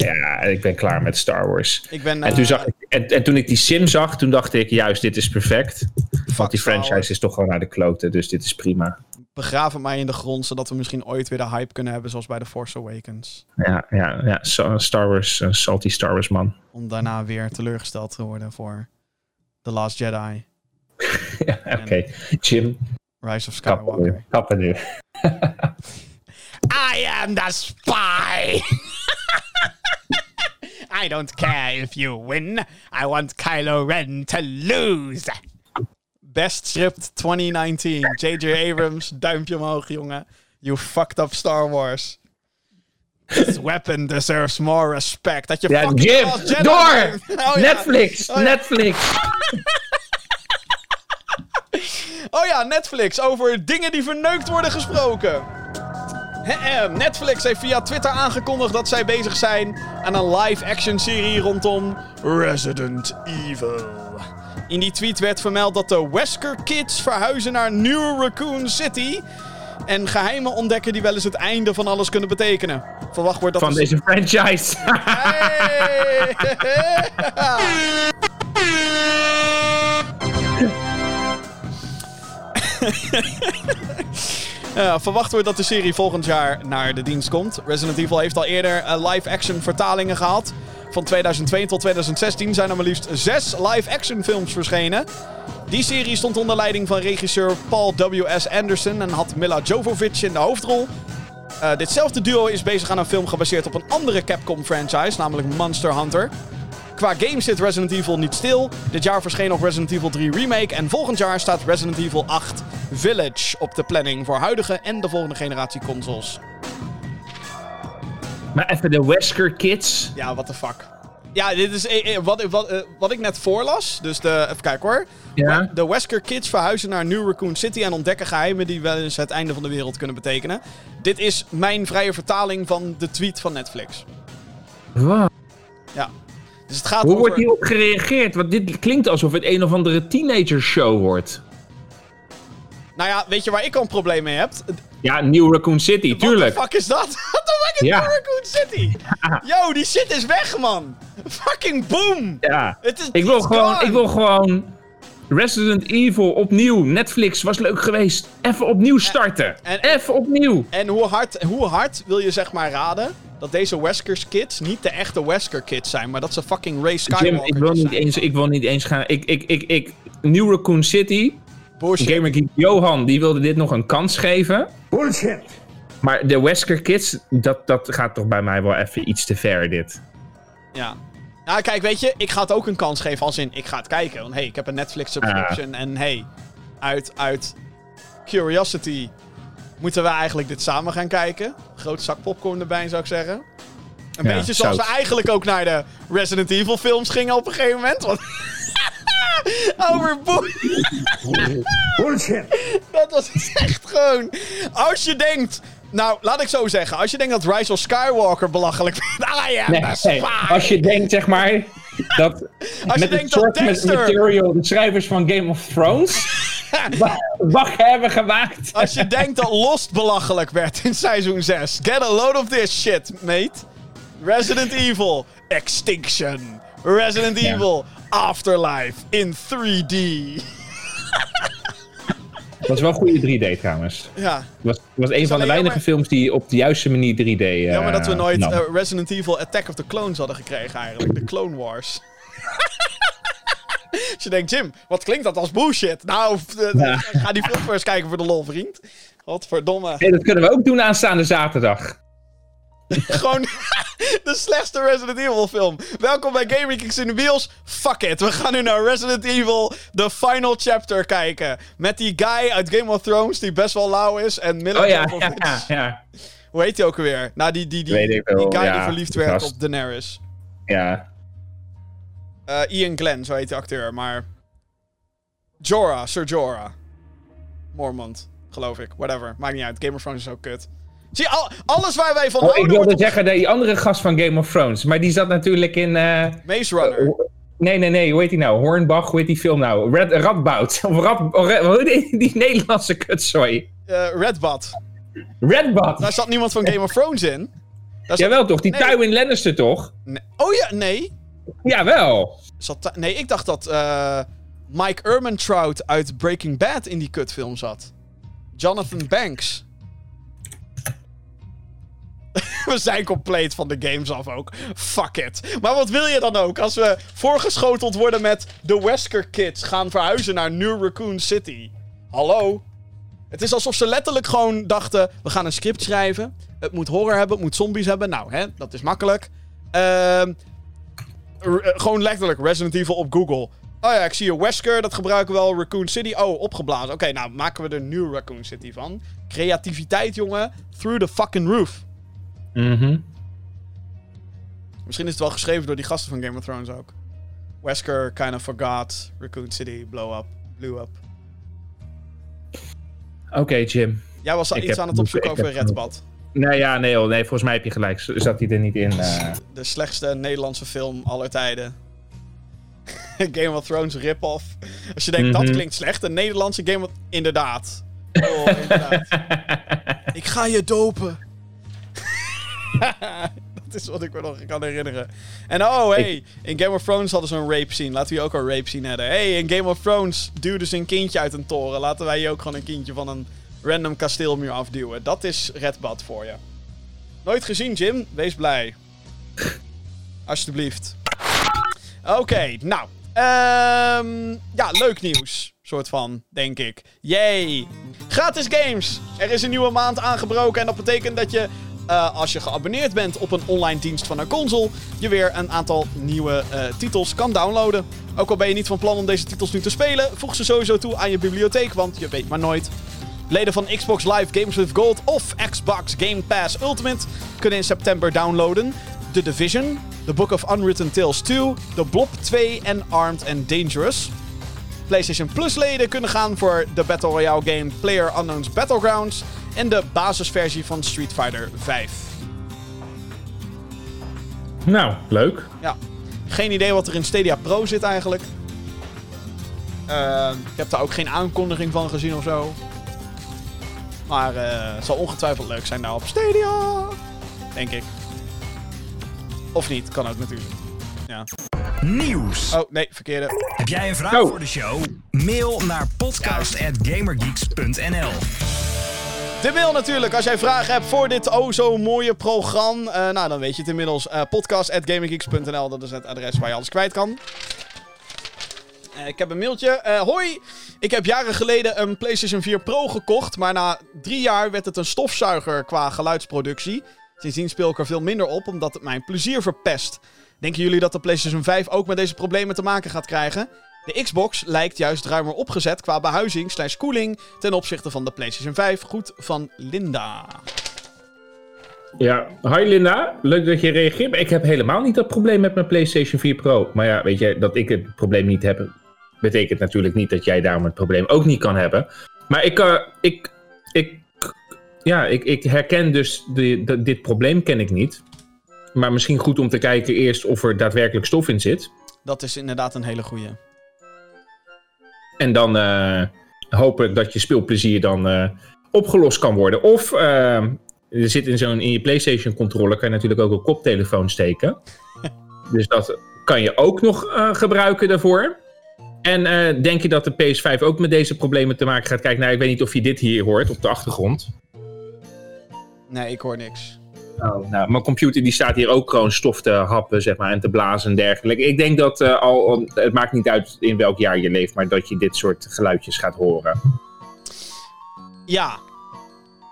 Ja, ik ben klaar met Star Wars. Ik ben... En eh, toen, zag ik, en, en toen ik die sim zag, toen dacht ik, juist, dit is perfect. Want die Star franchise Wars. is toch gewoon naar de kloten, dus dit is prima. Begraven mij in de grond, zodat we misschien ooit weer de hype kunnen hebben, zoals bij The Force Awakens. Ja, ja, ja. Star Wars, een salty Star Wars man. Om daarna weer teleurgesteld te worden voor The Last Jedi, Ja, Oké, Jim, Rise of kappen Skywalker. nu. Kappen nu. I am the spy. I don't care if you win. I want Kylo Ren to lose. Best script 2019. J.J. Abrams, duimpje omhoog, jongen. You fucked up Star Wars. This weapon deserves more respect. Dat je Ja, fucking door! Oh, ja. Netflix, Oh, ja. Netflix. Oh ja, Netflix. Over dingen die verneukt worden gesproken. Eh, Netflix heeft via Twitter aangekondigd dat zij bezig zijn aan een live-action serie rondom Resident Evil. In die tweet werd vermeld dat de Wesker Kids verhuizen naar New Raccoon City. En geheimen ontdekken die wel eens het einde van alles kunnen betekenen. Verwacht wordt dat Van de- deze franchise. Hey! Ja, verwacht wordt dat de serie volgend jaar naar de dienst komt. Resident Evil heeft al eerder eh, live-action vertalingen gehad. Van 2002 tot 2016 zijn er maar liefst zes live-action films verschenen. Die serie stond onder leiding van regisseur Paul W.S. Anderson en had Mila Jovovich in de hoofdrol. Eh, ditzelfde duo is bezig aan een film gebaseerd op een andere Capcom-franchise, namelijk Monster Hunter. Qua games zit Resident Evil niet stil. Dit jaar verscheen nog Resident Evil 3 Remake. En volgend jaar staat Resident Evil 8 Village op de planning voor huidige en de volgende generatie consoles. maar even de Wesker Kids. Ja, what the fuck. Ja, dit is eh, eh, wat, wat, eh, wat ik net voorlas. Dus de, even kijken hoor. Ja. De Wesker Kids verhuizen naar New Raccoon City en ontdekken geheimen die wel eens het einde van de wereld kunnen betekenen. Dit is mijn vrije vertaling van de tweet van Netflix. Wow. Ja. Dus het gaat Hoe over... wordt hierop gereageerd? Want dit klinkt alsof het een of andere teenager show wordt. Nou ja, weet je waar ik al een probleem mee heb? Ja, New Raccoon City, tuurlijk. Wat de fuck is dat? What the fucking Ja. Raccoon City. Yo, die shit is weg, man. Fucking boom. Ja. Is, Ik wil, gewoon, gone. ik wil gewoon Resident Evil opnieuw. Netflix was leuk geweest. Even opnieuw starten. en- Even opnieuw. En hoe hard, hoe hard wil je zeg maar raden dat deze Weskers kids niet de echte Wesker kids zijn, maar dat ze fucking Ray Skywalker Jim, ik wil, niet zijn? eens, ik wil niet eens gaan. Ik, ik, ik, ik, New Raccoon City. Bullshit. Gamer Geek Johan die wilde dit nog een kans geven. Bullshit. Maar de Wesker Kids, dat, dat gaat toch bij mij wel even iets te ver, dit. Ja. Nou, kijk, weet je, ik ga het ook een kans geven als in, ik ga het kijken. Want hey, ik heb een Netflix subscription en hey, uit, uit curiosity moeten we eigenlijk dit samen gaan kijken. Groot zak popcorn erbij, zou ik zeggen. Een Ja, beetje zoals zout. we eigenlijk ook naar de Resident Evil films gingen op een gegeven moment. Want Over boe- Bullshit. Dat was echt gewoon. Als je denkt. Nou, laat ik zo zeggen. Als je denkt dat Rise of Skywalker belachelijk vindt. Ah ja, Nee, dat als je denkt, zeg maar, dat met het denkt dat soort met Dexter- material de schrijvers van Game of Thrones wa- wacht hebben gemaakt. Als je denkt dat Lost belachelijk werd in seizoen 6. Get a load of this shit, mate. Resident Evil Extinction. Resident Ja. Evil Afterlife in 3D. Dat was wel goede 3D trouwens. Ja, Het was, het was een van de weinige films die op de juiste manier 3D. eh, jammer dat we nooit eh, Resident Evil Attack of the Clones hadden gekregen eigenlijk. De Clone Wars. Als je denkt, Jim, wat klinkt dat als bullshit? Nou, eh, Ja. ga die film kijken voor de lol, vriend. Godverdomme. Hey, dat kunnen we ook doen aanstaande zaterdag. Gewoon de slechtste Resident Evil film. Welkom bij Gaming Kicks in de Wheels. Fuck it, we gaan nu naar Resident Evil The Final Chapter kijken. Met die guy uit Game of Thrones die best wel lauw is. En Mila Oh ja, ja, ja. Hoe heet hij ook alweer? Nou, die, die, die, Weet ik wel, die guy ja, die verliefd werd gast. op Daenerys. ja. Eh, Ian Glenn, zo heet de acteur, maar... Jorah, Sir Jorah. Mormont, geloof ik. Whatever, maakt niet uit. Game of Thrones is ook kut. Zie, al, alles waar wij van Oh, ik wilde wordt zeggen, die andere gast van Game of Thrones. Maar die zat natuurlijk in... eh, Maze Runner. Nee, nee, nee. Hoe heet die nou? Hornbach, hoe heet die film nou? Red, Radboud. Of Rad, heet die, die Nederlandse kutzooi? Eh Redbud. Redbud. Daar zat niemand van Game of Thrones in. Daar zat- Jawel toch? Die Nee. Tywin Lannister toch? Nee. Oh ja, nee. Jawel. Zat nee, ik dacht dat eh, Mike Ehrmantraut uit Breaking Bad in die kutfilm zat. Jonathan Banks. we zijn compleet van de games af ook. Fuck it. Maar wat wil je dan ook? Als we voorgeschoteld worden met de Wesker Kids gaan verhuizen naar New Raccoon City. Hallo? Het is alsof ze letterlijk gewoon dachten: we gaan een script schrijven. Het moet horror hebben, het moet zombies hebben. Nou, hè, dat is makkelijk. Ehm eh, gewoon letterlijk Resident Evil op Google. Oh ja, ik zie een Wesker, dat gebruiken we wel. Raccoon City, oh, opgeblazen. Oké, nou maken we er New Raccoon City van. Creativiteit, jongen. Through the fucking roof. Mhm. Misschien is het wel geschreven door die gasten van Game of Thrones ook. Wesker kind of forgot. Raccoon City blow up. Blew up. Oké, Jim. Jij was al iets heb aan het opzoeken over heb Redbad. Nee, ja, nee, hoor, nee, volgens mij heb je gelijk. Zat hij er niet in? eh. De slechtste Nederlandse film aller tijden. Game of Thrones rip-off. Als je denkt, dat Mhm. klinkt slecht. Een Nederlandse Game of... Inderdaad. Oh, inderdaad. Ik ga je dopen. dat is wat ik me nog kan herinneren. En oh, hey, in Game of Thrones hadden ze een rape scene. Laten we hier ook een rape scene hebben. Hey, in Game of Thrones duwden ze een kindje uit een toren. Laten wij hier ook gewoon een kindje van een random kasteelmuur afduwen. Dat is Redbad voor je. Nooit gezien, Jim? Wees blij. Alsjeblieft. Oké, nou. ehm, ja, leuk nieuws. Soort van, denk ik. Yay. Gratis games. Er is een nieuwe maand aangebroken. En dat betekent dat je, eh, als je geabonneerd bent op een online dienst van een console, je weer een aantal nieuwe eh, titels kan downloaden. Ook al ben je niet van plan om deze titels nu te spelen, voeg ze sowieso toe aan je bibliotheek, want je weet maar nooit. Leden van Xbox Live Games with Gold of Xbox Game Pass Ultimate kunnen in september downloaden The Division, The Book of Unwritten Tales 2, The Blob 2 en Armed and Dangerous. PlayStation Plus leden kunnen gaan voor de Battle Royale game Player Unknown's Battlegrounds en de basisversie van Street Fighter 5. Nou, leuk. Ja, geen idee wat er in Stadia Pro zit eigenlijk. Eh, ik heb daar ook geen aankondiging van gezien of zo. Maar eh, het zal ongetwijfeld leuk zijn daar op Stadia. denk ik. Of niet, kan ook natuurlijk. Ja. Nieuws. Oh, nee, verkeerde. Heb jij een vraag Oh. voor de show? Mail naar podcast.gamergeeks.nl De mail natuurlijk, als jij vragen hebt voor dit oh zo mooie programma. eh, nou, dan weet je het inmiddels. eh podcast.gaminggeeks.nl, dat is het adres waar je alles kwijt kan. Eh, ik heb een mailtje. Hoi, ik heb jaren geleden een PlayStation 4 Pro gekocht. Maar na drie jaar werd het een stofzuiger qua geluidsproductie. Sindsdien speel ik er veel minder op, omdat het mijn plezier verpest. Denken jullie dat de PlayStation 5 ook met deze problemen te maken gaat krijgen? De Xbox lijkt juist ruimer opgezet qua behuizing slash koeling ten opzichte van de PlayStation 5. Goed van Linda. Ja, hi Linda. Leuk dat je reageert. Ik heb helemaal niet dat probleem met mijn PlayStation 4 Pro. Maar ja, weet je, dat ik het probleem niet heb, betekent natuurlijk niet dat jij daarom het probleem ook niet kan hebben. Maar ik, eh, ik, ik, ja, ik, ik herken dus de, de- dit probleem ken ik niet. Maar misschien goed om te kijken eerst of er daadwerkelijk stof in zit. Dat is inderdaad een hele goeie. En dan eh, hoop ik dat je speelplezier dan eh, opgelost kan worden. Of eh, er zit in zo'n in je PlayStation controller kan je natuurlijk ook een koptelefoon steken. dus dat kan je ook nog gebruiken daarvoor. En denk je dat de PS5 ook met deze problemen te maken gaat? Kijk, nou, ik weet niet of je dit hier hoort op de achtergrond. Nee, ik hoor niks. Oh, nou, mijn computer die staat hier ook gewoon stof te happen, zeg maar, en te blazen en dergelijke. Ik denk dat eh, al, het maakt niet uit in welk jaar je leeft, maar dat je dit soort geluidjes gaat horen. Ja.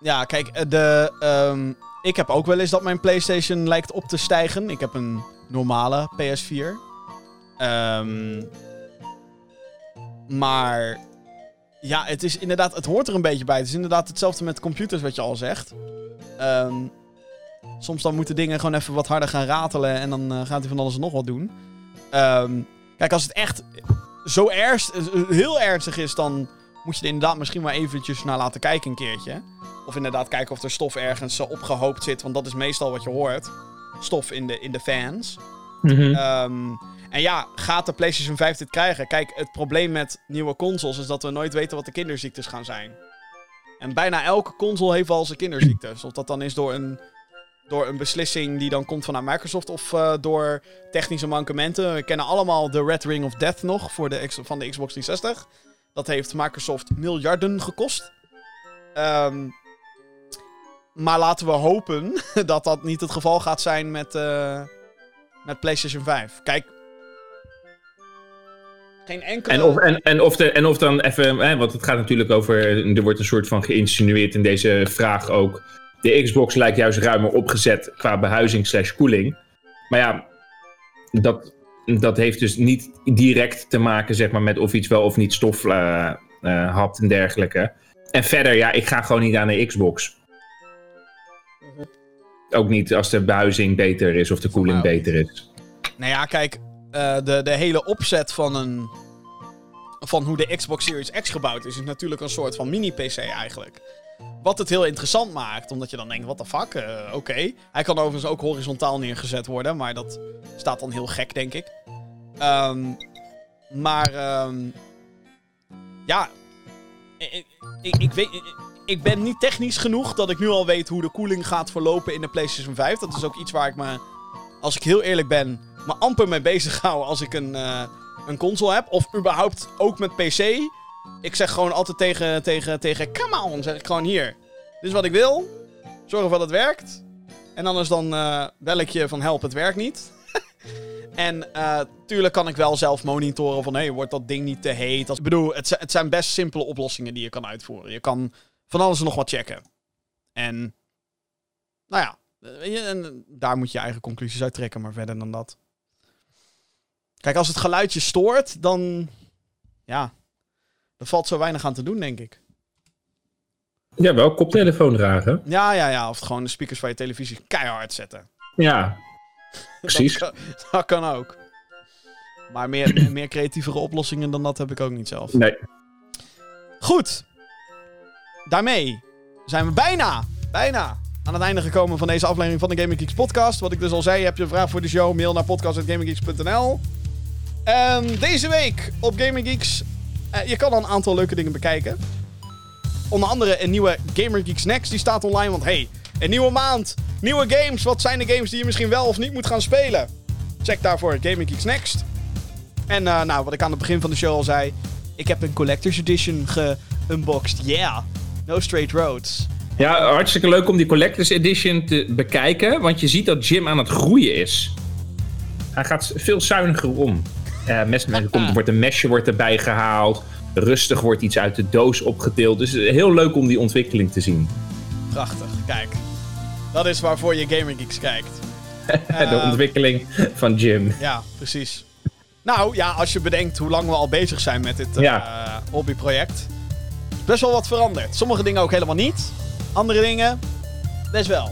Ja, kijk, eh, de, ehm, ik heb ook wel eens dat mijn PlayStation lijkt op te stijgen. Ik heb een normale PS4. Ehm, maar ja, het is inderdaad, het hoort er een beetje bij. Het is inderdaad hetzelfde met computers, wat je al zegt. Ehm, soms dan moeten dingen gewoon even wat harder gaan ratelen en dan eh, gaat hij van alles en nog wat doen. Ehm, kijk, als het echt zo ernstig, heel ernstig is, dan moet je er inderdaad misschien maar eventjes naar laten kijken een keertje. Of inderdaad kijken of er stof ergens eh, opgehoopt zit, want dat is meestal wat je hoort. Stof in de, in de fans. Ehm, en ja, gaat de PlayStation 5 dit krijgen? Kijk, het probleem met nieuwe consoles is dat we nooit weten wat de kinderziektes gaan zijn. En bijna elke console heeft wel zijn kinderziektes. Of dat dan is door een, door een beslissing die dan komt vanuit Microsoft of eh, door technische mankementen. We kennen allemaal de Red Ring of Death nog voor de, van de Xbox 360. Dat heeft Microsoft miljarden gekost. Ehm, maar laten we hopen dat dat niet het geval gaat zijn met, eh, met PlayStation 5. Kijk. Geen enkele. En of, en, en, of de, en of dan even, hè, want het gaat natuurlijk over, er wordt een soort van geïnsinueerd in deze vraag ook. De Xbox lijkt juist ruimer opgezet qua behuizing slash koeling. Maar ja, dat, dat heeft dus niet direct te maken zeg maar, met of iets wel of niet stof eh, hapt en dergelijke. En verder, ja, ik ga gewoon niet aan de Xbox. Ook niet als de behuizing beter is of de koeling beter is. Nou ja, kijk. eh, de, de hele opzet van een. Van hoe de Xbox Series X gebouwd is, is natuurlijk een soort van mini-PC eigenlijk. Wat het heel interessant maakt, omdat je dan denkt: what the fuck, eh, oké. Hij kan overigens ook horizontaal neergezet worden, maar dat staat dan heel gek, denk ik. Ehm, maar, ehm, ja. Ik, ik, weet, ik ben niet technisch genoeg dat ik nu al weet hoe de koeling gaat verlopen in de PlayStation 5. Dat is ook iets waar ik me, als ik heel eerlijk ben, me amper mee bezig hou als ik een, eh, een console heb. Of überhaupt ook met PC. Ik zeg gewoon altijd tegen, tegen, tegen come on, zeg ik gewoon hier. Dit is wat ik wil. Zorg ervoor dat het werkt. En anders dan eh, bel je van help, het werkt niet. en eh, tuurlijk kan ik wel zelf monitoren van... hé, hey, wordt dat ding niet te heet? Ik bedoel, het, het zijn best simpele oplossingen die je kan uitvoeren. Je kan van alles nog wat checken. En... Nou ja, eh, en daar moet je eigen conclusies uit trekken, maar verder dan dat. Kijk, als het geluidje stoort, dan. Ja. Er valt zo weinig aan te doen, denk ik. Ja, wel koptelefoon dragen. Ja, ja, ja. Of gewoon de speakers van je televisie keihard zetten. Ja, precies. Dat, kan- dat kan ook. Maar meer, meer creatievere oplossingen dan dat heb ik ook niet zelf. Nee. Goed. Daarmee zijn we bijna, bijna aan het einde gekomen van deze aflevering van de Gaming Geeks podcast. Wat ik dus al zei, heb je een vraag voor de show, mail naar podcast.gaminggeeks.nl. En deze week op Gaming Geeks, eh, je kan al een aantal leuke dingen bekijken. Onder andere een nieuwe Gamer Geeks Next, die staat online. Want hey, Een nieuwe maand, nieuwe games. Wat zijn de games die je misschien wel of niet moet gaan spelen? Check daarvoor Gaming Geeks Next. En uh, nou, wat ik aan het begin van de show al zei. Ik heb een Collector's Edition geunboxed. Yeah. No Straight Roads. Ja, hartstikke leuk om die Collector's Edition te bekijken. Want je ziet dat Jim aan het groeien is. Hij gaat veel zuiniger om. Uh, mes, komt, wordt een mesje wordt erbij gehaald. Rustig wordt iets uit de doos opgedeeld. Dus heel leuk om die ontwikkeling te zien. Prachtig, kijk. Dat is waarvoor je Gaming Geeks kijkt. de ontwikkeling van Jim. Ja, precies. Nou ja, als je bedenkt hoe lang we al bezig zijn met dit uh, hobbyproject. Best wel wat veranderd. Sommige dingen ook helemaal niet. Andere dingen, best wel.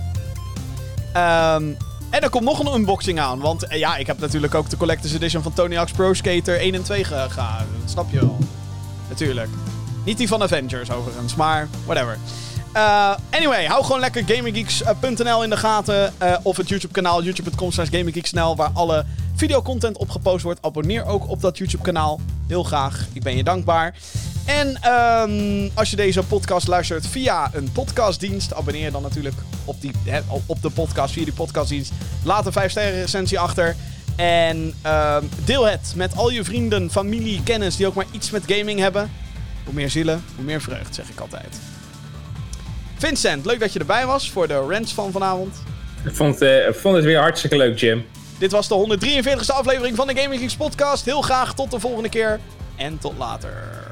Um, en er komt nog een unboxing aan. Want eh, ja, ik heb natuurlijk ook de Collector's Edition van Tony Hawk's Pro Skater 1 en 2 gegaan. Snap je wel. Natuurlijk. Niet die van Avengers overigens, maar whatever. Uh, anyway, hou gewoon lekker GamingGeeks.nl in de gaten. Uh, of het YouTube-kanaal youtube.com slash GamingGeeksNL, waar alle videocontent op gepost wordt. Abonneer ook op dat YouTube-kanaal. Heel graag. Ik ben je dankbaar. En um, als je deze podcast luistert via een podcastdienst, abonneer dan natuurlijk op, die, op de podcast via die podcastdienst. Laat een 5 sterren recensie achter. En um, deel het met al je vrienden, familie, kennis die ook maar iets met gaming hebben. Hoe meer zielen, hoe meer vreugd, zeg ik altijd. Vincent, leuk dat je erbij was voor de rants van vanavond. Ik vond, uh, vond het weer hartstikke leuk, Jim. Dit was de 143e aflevering van de Gaming Geeks podcast. Heel graag tot de volgende keer en tot later.